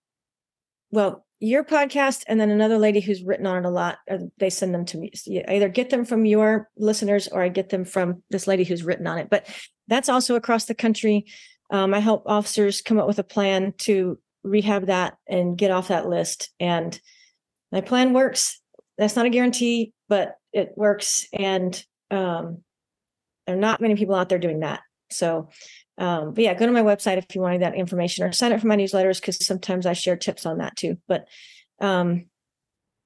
well, your podcast and then another lady who's written on it a lot. uh, They send them to me. You either get them from your listeners or I get them from this lady who's written on it. But that's also across the country. Um, I help officers come up with a plan to rehab that and get off that list. And my plan works. That's not a guarantee, but it works. And um, there are not many people out there doing that. So um, but yeah, go to my website if you wanted that information or sign up for my newsletters because sometimes I share tips on that too. But um,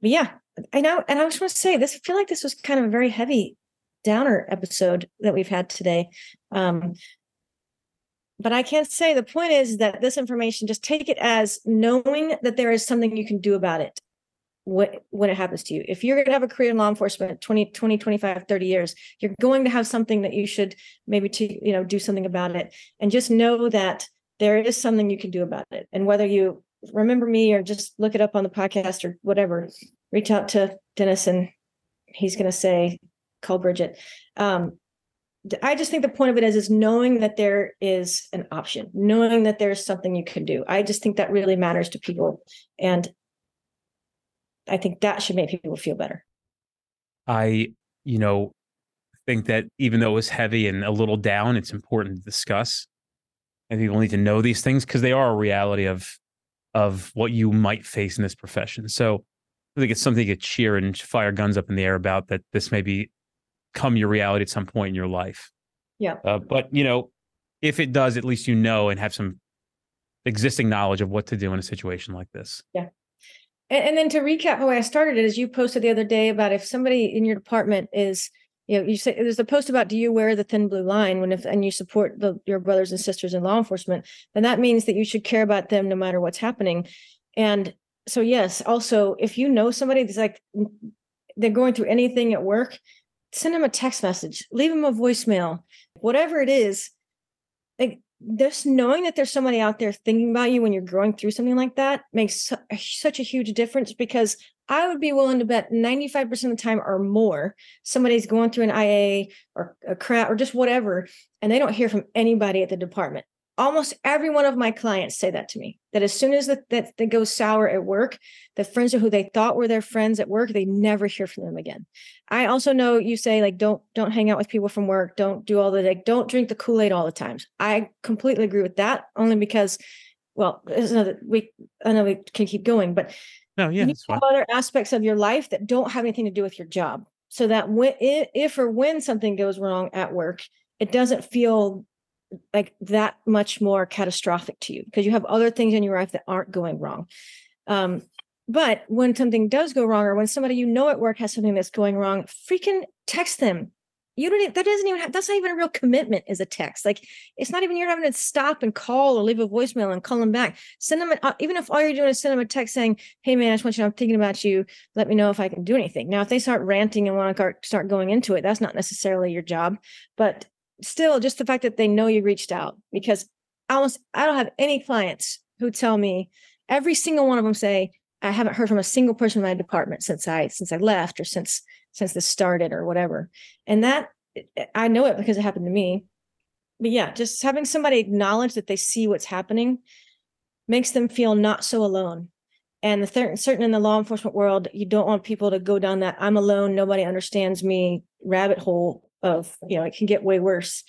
but yeah, I know, and I just want to say this. I feel like this was kind of a very heavy downer episode that we've had today. Um, but I can't say the point is that this information just take it as knowing that there is something you can do about it when, when it happens to you. If you're going to have a career in law enforcement 20, 20, 25, 30 years, you're going to have something that you should maybe to, you know, do something about it. And just know that there is something you can do about it. And whether you remember me or just look it up on the podcast or whatever, reach out to Dennis and he's going to say, call Bridget. Um, I just think the point of it is, is knowing that there is an option, knowing that there's something you can do. I just think that really matters to people. And I think that should make people feel better. I, you know, think that even though it was heavy and a little down, it's important to discuss. And people need to know these things because they are a reality of of what you might face in this profession. So I think it's something to cheer and fire guns up in the air about that this may be come your reality at some point in your life. Yeah. Uh, but you know, if it does, at least you know and have some existing knowledge of what to do in a situation like this. And, and then to recap the way I started it is you posted the other day about if somebody in your department is, you know, you say there's a post about do you wear the thin blue line when if and you support the, your brothers and sisters in law enforcement, then that means that you should care about them no matter what's happening. And so yes, also if you know somebody that's like they're going through anything at work, send them a text message, leave them a voicemail, whatever it is. Like just knowing that there's somebody out there thinking about you when you're going through something like that makes such a huge difference because I would be willing to bet 95% of the time or more somebody's going through an IA or a crap or just whatever, and they don't hear from anybody at the department. Almost every one of my clients say that to me that as soon as that, that, that goes sour at work, the friends who they thought were their friends at work, they never hear from them again. I also know you say like don't don't hang out with people from work, don't do all the like don't drink the Kool-Aid all the times. I completely agree with that only because well, there's another we I know we can keep going, but No, yeah, you have other aspects of your life that don't have anything to do with your job. So that when if or when something goes wrong at work, it doesn't feel like that much more catastrophic to you because you have other things in your life that aren't going wrong. Um, but when something does go wrong, or when somebody you know at work has something that's going wrong, freaking text them. You don't. That doesn't even. Have, that's not even a real commitment. Is a text. Like it's not even you're having to stop and call or leave a voicemail and call them back. Send them. A, uh, even if all you're doing is send them a text saying, "Hey man, I just want you know I'm thinking about you. Let me know if I can do anything." Now, if they start ranting and want to start going into it, that's not necessarily your job. But still, just the fact that they know you reached out because almost I don't have any clients who tell me every single one of them say, I haven't heard from a single person in my department since I since I left or since since this started or whatever. And that eh, I know it because it happened to me. But yeah, just having somebody acknowledge that they see what's happening makes them feel not so alone. And the third, certain in the law enforcement world, you don't want people to go down that I'm alone, nobody understands me rabbit hole of, you know, it can get way worse.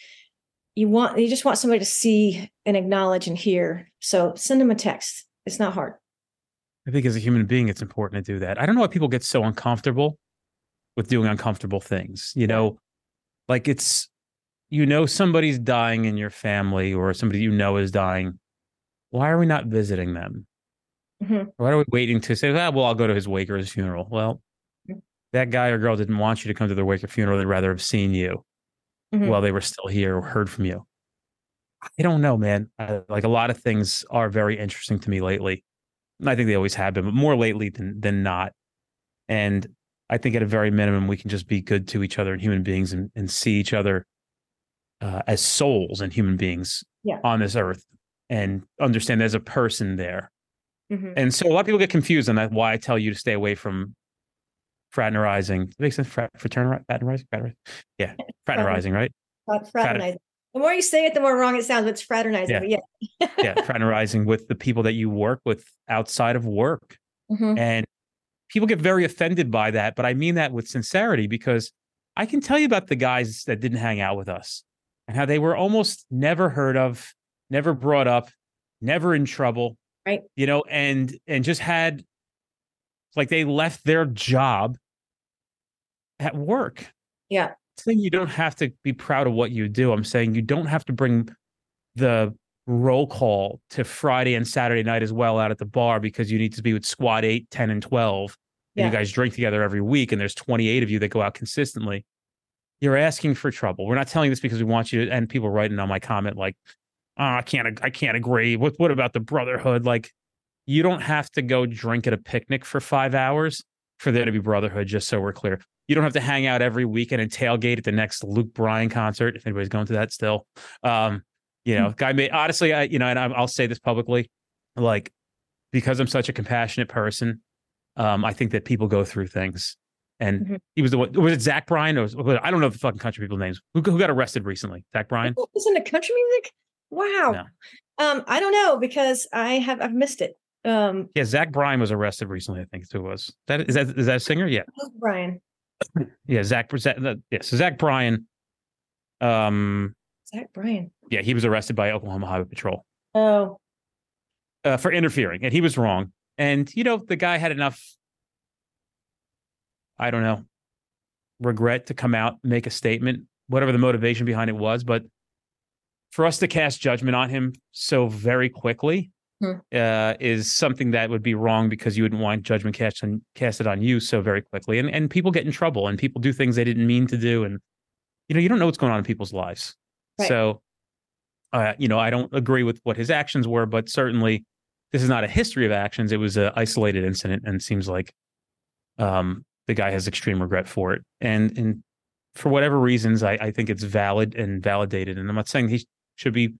You want you just want somebody to see and acknowledge and hear. So send them a text. It's not hard. I think as a human being, it's important to do that. I don't know why people get so uncomfortable with doing uncomfortable things. You know, like it's you know somebody's dying in your family or somebody you know is dying. Why are we not visiting them? Mhm. Why are we waiting to say, ah, well, I'll go to his wake or his funeral? Well. That guy or girl didn't want you to come to their wake or funeral. They'd rather have seen you Mhm. while they were still here or heard from you. I don't know, man. Uh, like a lot of things are very interesting to me lately. I think they always have been, but more lately than than not. And I think at a very minimum, we can just be good to each other and human beings and, and see each other uh, as souls and human beings Yeah. on this earth and understand there's a person there. Mhm. And so a lot of people get confused on that. Why I tell you to stay away from fraternirizing. It makes sense. Frat, fraternizing, fraternizing, fraternizing. Yeah, fraternizing, right? Fraternizing. The more you say it, the more wrong it sounds. It's fraternizing. Yeah. Yeah. Yeah, fraternizing with the people that you work with outside of work. Mhm. And people get very offended by that, but I mean that with sincerity because I can tell you about the guys that didn't hang out with us and how they were almost never heard of, never brought up, never in trouble. Right. You know, and and just had like they left their job at work. Yeah. saying you don't have to be proud of what you do. I'm saying you don't have to bring the roll call to Friday and Saturday night as well out at the bar because you need to be with squad 8, 10, and 12. And Yeah. you guys drink together every week, and there's 28 of you that go out consistently. You're asking for trouble. We're not telling this because we want you to, and people writing on my comment like, oh, I can't, I can't agree. What, what about the brotherhood? Like, you don't have to go drink at a picnic for five hours for there to be brotherhood, just so we're clear. You don't have to hang out every weekend and tailgate at the next Luke Bryan concert, if anybody's going to that still. Um, you know, guy made honestly, I you know, and I'm, I'll say this publicly, like because I'm such a compassionate person, um, I think that people go through things. And Mhm. he was the one. Was it Zach Bryan? Or was, I don't know the fucking country people names. Who, who got arrested recently? Zach Bryan. Listen to country music. Wow. Um, I don't know because I have I've missed it. Um, Yeah, Zach Bryan was arrested recently. I think it was. That is that is that a singer? Yeah, who's Bryan yeah. Zach. Zach yeah. So Zach Bryan. Um. Zach Bryan. Yeah, he was arrested by Oklahoma Highway Patrol. Oh, uh, for interfering, and he was wrong. And you know, the guy had enough, I don't know, regret to come out, make a statement, whatever the motivation behind it was. But for us to cast judgment on him so very quickly Hmm. uh, is something that would be wrong because you wouldn't want judgment cast on casted on you so very quickly. And and people get in trouble, and people do things they didn't mean to do, and you know, you don't know what's going on in people's lives. Right. So, uh, you know, I don't agree with what his actions were, but certainly this is not a history of actions. It was an isolated incident, and seems like um, the guy has extreme regret for it. And and for whatever reasons, I, I think it's valid and validated. And I'm not saying he should be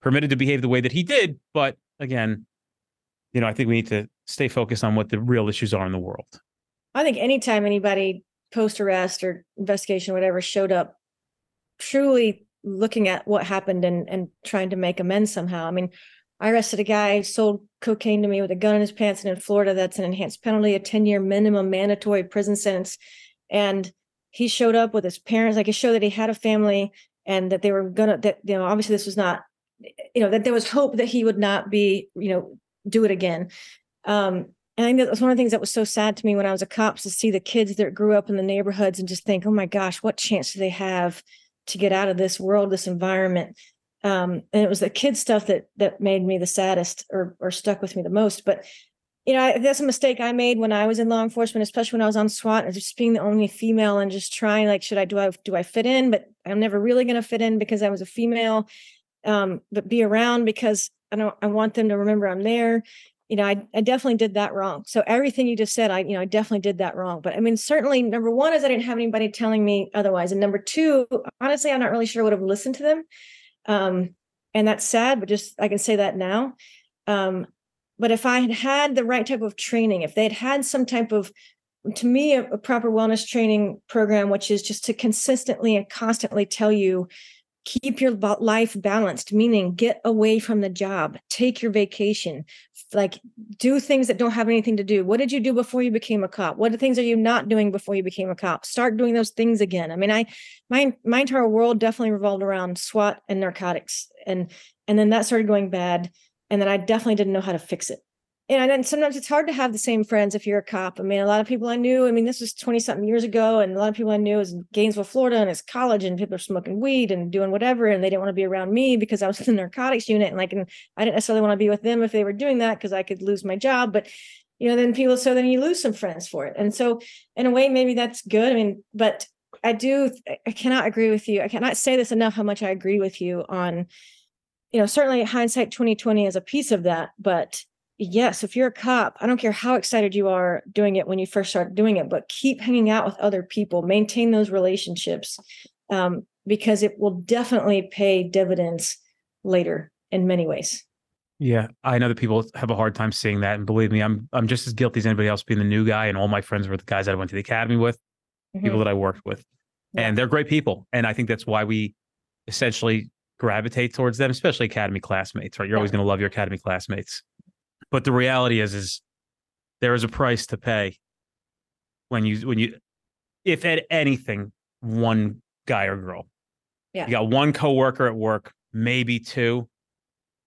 permitted to behave the way that he did, but again, you know, I think we need to stay focused on what the real issues are in the world. I think anytime anybody post arrest or investigation, whatever, showed up truly looking at what happened and and trying to make amends somehow. I mean, I arrested a guy who sold cocaine to me with a gun in his pants, and in Florida, that's an enhanced penalty, a 10 year minimum mandatory prison sentence. And he showed up with his parents, like it showed that he had a family and that they were gonna that you know, obviously this was not, you know, that there was hope that he would not be, you know, do it again. Um, and I think that was one of the things that was so sad to me when I was a cop to see the kids that grew up in the neighborhoods and just think, oh my gosh, what chance do they have to get out of this world, this environment? Um, and it was the kid stuff that that made me the saddest or or stuck with me the most. But you know, I, that's a mistake I made when I was in law enforcement, especially when I was on SWAT, and just being the only female and just trying like, should I do I do I fit in? But I'm never really going to fit in because I was a female. Um, but be around because I don't I want them to remember I'm there you know, I, I definitely did that wrong. So everything you just said, I, you know, I definitely did that wrong. But I mean, certainly number one is I didn't have anybody telling me otherwise. And number two, honestly, I'm not really sure I would have listened to them. Um, and that's sad, but just I can say that now. Um, but if I had had the right type of training, if they'd had some type of to me a, a, proper wellness training program which is just to consistently and constantly tell you keep your life balanced meaning get away from the job take your vacation like do things that don't have anything to do. What did you do before you became a cop? What things are you not doing before you became a cop? Start doing those things again. I mean i my my entire world definitely revolved around swat and narcotics and and then that started going bad and then i definitely didn't know how to fix it and then sometimes it's hard to have the same friends if you're a cop. I mean, a lot of people I knew, I mean, this was 20 something years ago, and a lot of people I knew was in Gainesville, Florida, and it's college, and people are smoking weed and doing whatever, and they didn't want to be around me because I was in the narcotics unit. And like, and I didn't necessarily want to be with them if they were doing that because I could lose my job. But, you know, then people, so then you lose some friends for it. And so, in a way, maybe that's good. I mean, but I do, I cannot agree with you. I cannot say this enough how much I agree with you on, you know, certainly hindsight 2020 is a piece of that, but yes, if you're a cop, I don't care how excited you are doing it when you first start doing it, but keep hanging out with other people, maintain those relationships, um, because it will definitely pay dividends later in many ways. Yeah, I know that people have a hard time seeing that, and believe me, I'm I'm just as guilty as anybody else being the new guy, and all my friends were the guys that I went to the academy with, mm-hmm. people that I worked with, yeah. and they're great people, and I think that's why we essentially gravitate towards them, especially academy classmates. Right, you're yeah. always going to love your academy classmates. But the reality is, is there is a price to pay when you when you if at anything one guy or girl. Yeah. You got one coworker at work maybe two.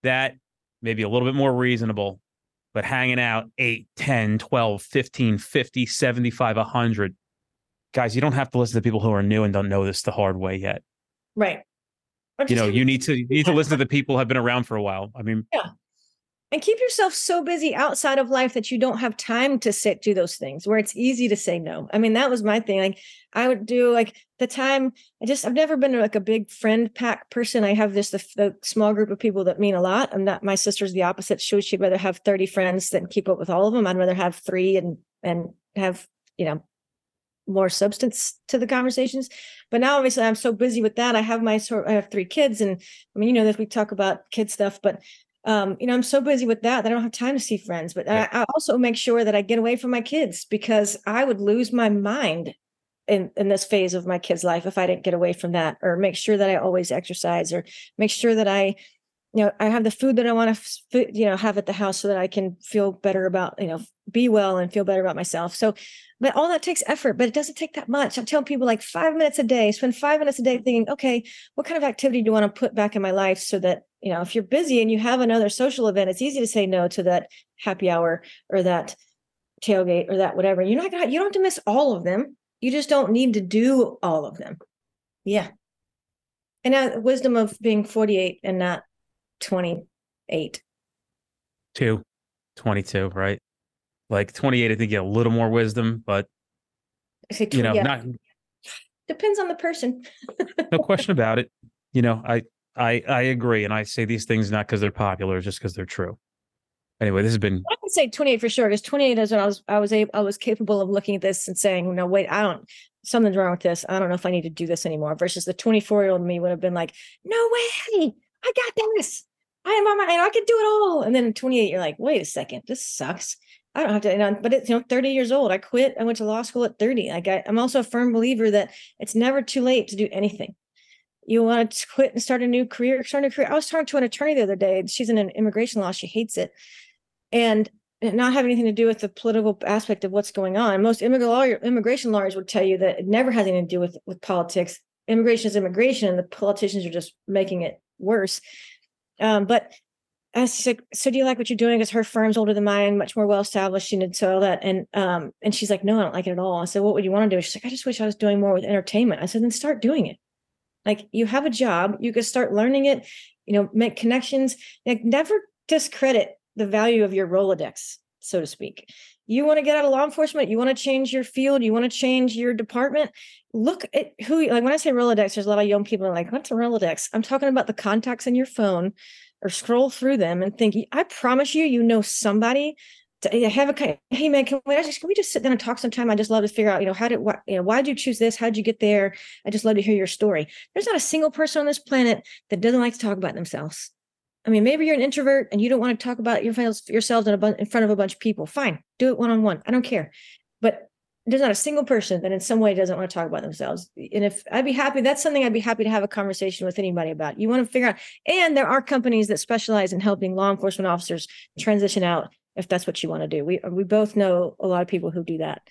That maybe a little bit more reasonable but hanging out 8 10 12 15 50 75 100 guys you don't have to listen to people who are new and don't know this the hard way yet. Right. You know you need to you need to listen to the people who have been around for a while. I mean yeah and keep yourself so busy outside of life that you don't have time to sit do those things where it's easy to say no. I mean that was my thing like i would do like the time i just i've never been like a big friend pack person. I have this the, the small group of people that mean a lot. I'm not my sister's the opposite. She would she'd rather have 30 friends than keep up with all of them i'd rather have three and and have you know more substance to the conversations. But now obviously i'm so busy with that. I have my sort i have three kids and i mean you know that we talk about kid stuff but um, you know, I'm so busy with that that I don't have time to see friends. But yeah. I, I, also make sure that I get away from my kids because I would lose my mind in in this phase of my kids' life if I didn't get away from that, or make sure that I always exercise, or make sure that I, you know, I have the food that I want to, you know, have at the house so that I can feel better about, you know, be well and feel better about myself. So, but all that takes effort, but it doesn't take that much. I'm telling people like five minutes a day, spend five minutes a day thinking, okay, what kind of activity do you want to put back in my life so that you know, if you're busy and you have another social event, it's easy to say no to that happy hour or that tailgate or that whatever. You're not gonna you don't have to miss all of them. You just don't need to do all of them. Yeah. And that wisdom of being 48 and not 28. Two. 22, right? Like 28, I think you get a little more wisdom, but say you know, yeah. not depends on the person. no question about it. You know, I I I agree, and I say these things not because they're popular, just because they're true. Anyway, this has been. I can say 28 for sure because 28 is when I was I was able I was capable of looking at this and saying, no, wait, I don't something's wrong with this. I don't know if I need to do this anymore. Versus the 24 year old me would have been like, no way, I got this. I am on my I can do it all. And then 28, you're like, wait a second, this sucks. I don't have to, you know, but it's you know 30 years old. I quit. I went to law school at 30. Like I, I'm also a firm believer that it's never too late to do anything you want to quit and start a new career, start a career. I was talking to an attorney the other day. She's in an immigration law. She hates it. And not have anything to do with the political aspect of what's going on. Most immigration lawyers would tell you that it never has anything to do with, with politics. Immigration is immigration, and the politicians are just making it worse. Um, but I said, "So do you like what you're doing?" Because her firm's older than mine, much more well established, and so all that. And um, and she's like, "No, I don't like it at all." I said, "What would you want to do?" She's like, "I just wish I was doing more with entertainment." I said, "Then start doing it." Like you have a job, you can start learning it, you know, make connections. Like never discredit the value of your Rolodex, so to speak. You want to get out of law enforcement, you want to change your field, you want to change your department. Look at who like when I say Rolodex, there's a lot of young people like, what's a Rolodex? I'm talking about the contacts in your phone or scroll through them and think, I promise you, you know somebody have a hey man can we just can we just sit down and talk sometime i just love to figure out you know how did what you know why did you choose this how did you get there i just love to hear your story there's not a single person on this planet that doesn't like to talk about themselves I mean, maybe you're an introvert and you don't want to talk about your yourselves in, bu- in front of a bunch of people. Fine, do it one on one. I don't care. But there's not a single person that in some way doesn't want to talk about themselves. And if I'd be happy, that's something I'd be happy to have a conversation with anybody about. You want to figure out, and there are companies that specialize in helping law enforcement officers transition out if that's what you want to do. We we both know a lot of people who do that.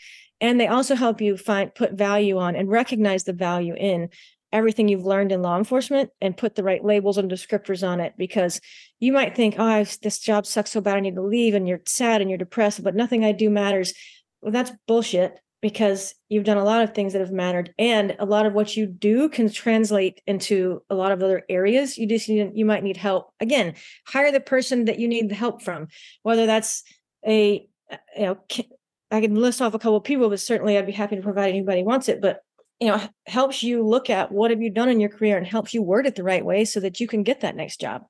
And they also help you find put value on and recognize the value in everything you've learned in law enforcement and put the right labels and descriptors on it because you might think, oh, I've, this job sucks so bad, I need to leave, and you're sad and you're depressed, but nothing I do matters. Well, that's bullshit because you've done a lot of things that have mattered and a lot of what you do can translate into a lot of other areas. You just need, you might need help. Again hire the person that you need the help from. Whether that's a you know i can list off a couple of people but certainly i'd be happy to provide anybody wants it. But you know helps you look at what have you done in your career and helps you word it the right way so that you can get that next job.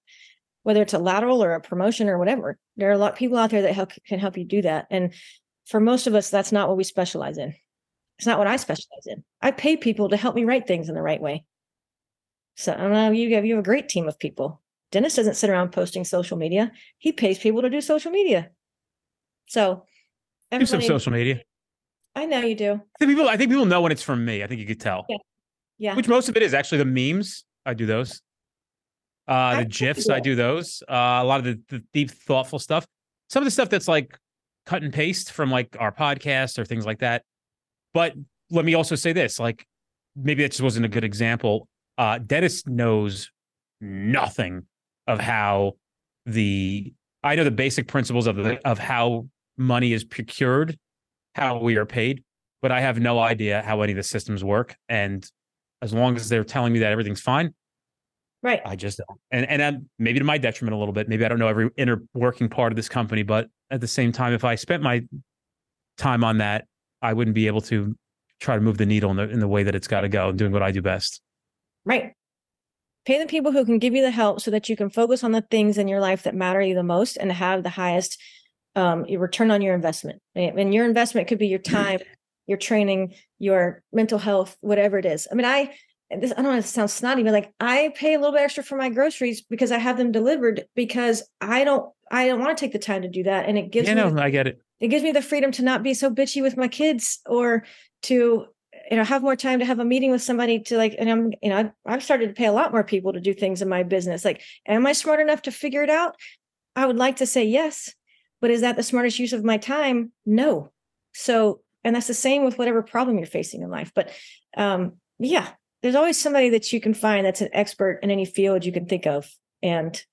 Whether it's a lateral or a promotion or whatever there are a lot of people out there that help can help you do that. And for most of us, that's not what we specialize in. It's not what I specialize in. I pay people to help me write things in the right way. So I don't know. You have you have a great team of people. Dennis doesn't sit around posting social media. He pays people to do social media. So do some social media. I know you do. I think people. I think people know when it's from me. I think you could tell. Yeah. Yeah. Which most of it is actually the memes. I do those. Uh, the I gifs. I do those. Uh, a lot of the, the deep, thoughtful stuff. Some of the stuff that's like cut and paste from like our podcast or things like that. But let me also say this like, maybe that just wasn't a good example. Uh, Dennis knows nothing of how the I know the basic principles of the of how money is procured, how we are paid, but I have no idea how any of the systems work. And as long as they're telling me that everything's fine, right? I just don't. And and I'm, maybe to my detriment a little bit. Maybe I don't know every inner working part of this company, but at the same time, if I spent my time on that, I wouldn't be able to try to move the needle in the in the way that it's got to go and doing what I do best. Right. Pay the people who can give you the help so that you can focus on the things in your life that matter you the most and have the highest um, return on your investment. And your investment could be your time, your training, your mental health, whatever it is. I mean, I this I don't know if it sounds snotty, but like I pay a little bit extra for my groceries because I have them delivered because I don't I don't want to take the time to do that. And it gives yeah, me no, I get it. It gives me the freedom to not be so bitchy with my kids or to you know have more time to have a meeting with somebody to like and i'm you know i've started to pay a lot more people to do things in my business like am i smart enough to figure it out i would like to say yes but is that the smartest use of my time no so and that's the same with whatever problem you're facing in life but um yeah there's always somebody that you can find that's an expert in any field you can think of and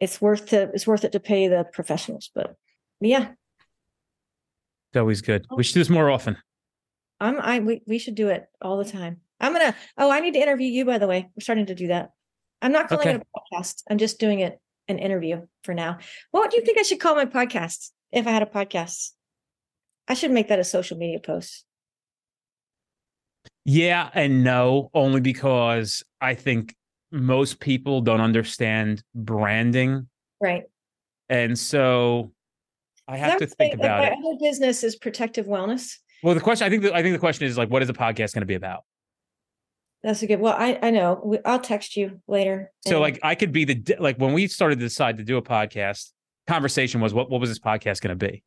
it's worth to it's worth it to pay the professionals. But yeah, it's always good. Oh. We should do this more often. I'm I we, we should do it all the time. I'm gonna oh I need to interview you by the way. We're starting to do that. I'm not calling okay. it a podcast. I'm just doing it an interview for now. What do you think I should call my podcast if I had a podcast? I should make that a social media post. Yeah and no, only because I think most people don't understand branding. Right. And so I have to think about like it. My other business is protective wellness. Well, the question I think the, I think the question is like, what is the podcast going to be about? That's a good. Well, I I know. I'll text you later. So like, I could be the like when we started to decide to do a podcast. Conversation was what what was this podcast going to be?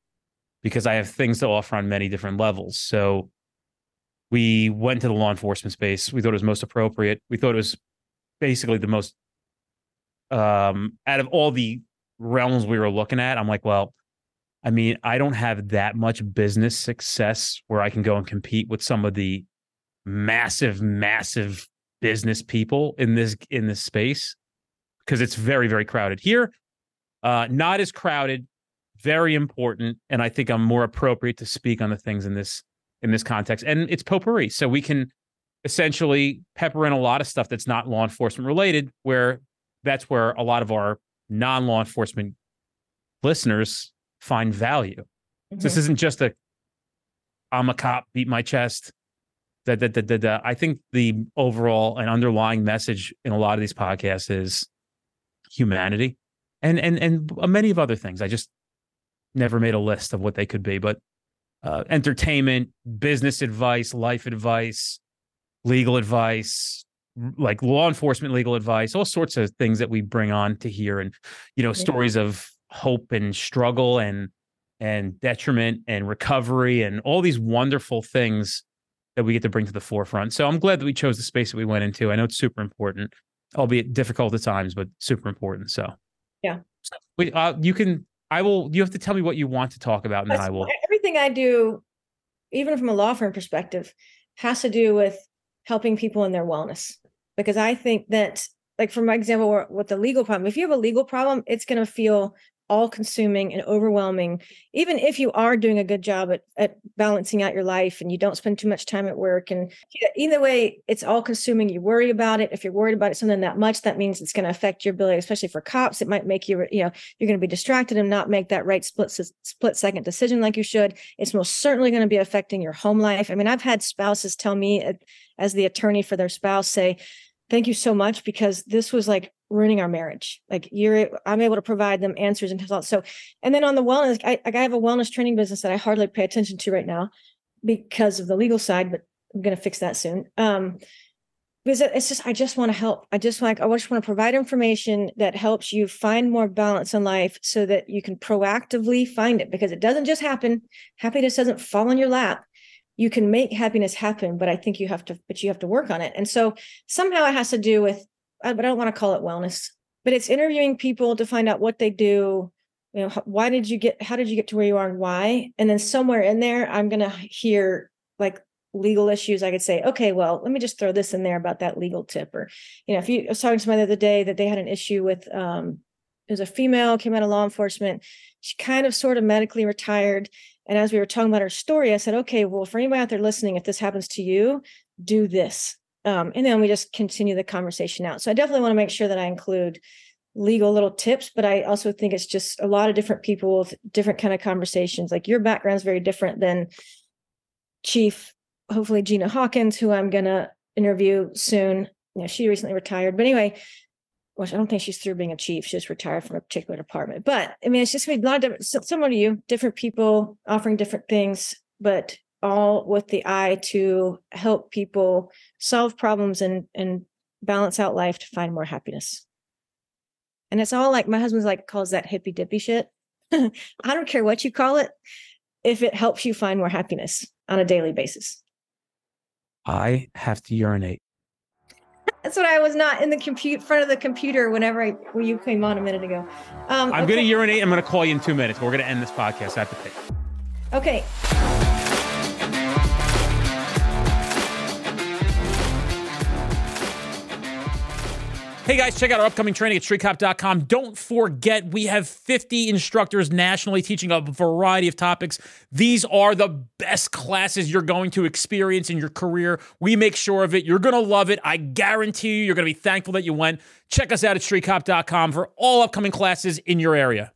Because I have things to offer on many different levels. So we went to the law enforcement space. We thought it was most appropriate. We thought it was basically the most um out of all the realms we were looking at i'm like well i mean i don't have that much business success where i can go and compete with some of the massive massive business people in this in this space because it's very very crowded here uh not as crowded very important and i think i'm more appropriate to speak on the things in this in this context and it's potpourri so we can essentially pepper in a lot of stuff that's not law enforcement related, where that's where a lot of our non law enforcement listeners find value. Mm-hmm. So this mm-hmm. isn't just a I'm a cop, beat my chest. That, that, that, that, I think the overall and underlying message in a lot of these podcasts is humanity and and and many of other things. I just never made a list of what they could be, but uh, entertainment, business advice, life advice, legal advice, like law enforcement legal advice, all sorts of things that we bring on to hear and you know, stories of hope and struggle and and detriment and recovery and all these wonderful things that we get to bring to the forefront. So I'm glad that we chose the space that we went into. I know it's super important, albeit difficult at times, but super important. So yeah, we, uh, you can. I will. You have to tell me what you want to talk about, and That's, then I will. Everything I do, even from a law firm perspective, has to do with helping people in their wellness. Because I think that, like for my example, with the legal problem, if you have a legal problem, it's going to feel all consuming and overwhelming even if you are doing a good job at, at balancing out your life and you don't spend too much time at work. And either way it's all consuming you worry about it. If you're worried about it something that much that means it's going to affect your ability especially for cops it might make you you know you're going to be distracted and not make that right split split second decision like you should. It's most certainly going to be affecting your home life. I mean i've had spouses tell me as the attorney for their spouse say thank you so much because this was like ruining our marriage. Like you're, I'm able to provide them answers and results. So, and then on the wellness, I, I have a wellness training business that I hardly pay attention to right now because of the legal side, but I'm going to fix that soon. Um, because it's just, I just want to help. I just like, I just want to provide information that helps you find more balance in life so that you can proactively find it because it doesn't just happen. Happiness doesn't fall on your lap you can make happiness happen but i think you have to but you have to work on it and so somehow it has to do with I, but I don't want to call it wellness, but it's interviewing people to find out what they do. You know, why did you get, how did you get to where you are and why? And then somewhere in there, I'm to hear like legal issues. I could say, okay, well, let me just throw this in there about that legal tip. Or, you know, if you I was talking to somebody the other day that they had an issue with, um, it was a female came out of law enforcement. She kind of sort of medically retired. And as we were talking about her story, I said, okay, well, for anybody out there listening, if this happens to you, do this um, and then we just continue the conversation out so i definitely want to make sure that i include legal little tips but i also think it's just a lot of different people with different kind of conversations like your background is very different than chief hopefully gina hawkins who i'm to interview soon you know she recently retired but anyway which I don't think she's through being a chief. She's retired from a particular department. But I mean, it's just a lot of different, similar to you, different people offering different things, but all with the eye to help people solve problems and and balance out life to find more happiness. And it's all like my husband's like calls that hippy dippy shit. I don't care what you call it if it helps you find more happiness on a daily basis. I have to urinate. That's what I was not in the compute front of the computer whenever I when you came on a minute ago. Um, I'm okay. gonna urinate. I'm gonna call you in two minutes. We're gonna end this podcast. I have to pick. Okay. Hey guys, check out our upcoming training at streetcop.com. Don't forget, we have 50 instructors nationally teaching a variety of topics. These are the best classes you're going to experience in your career. We make sure of it. You're going to love it. I guarantee you, you're going to be thankful that you went. Check us out at streetcop.com for all upcoming classes in your area.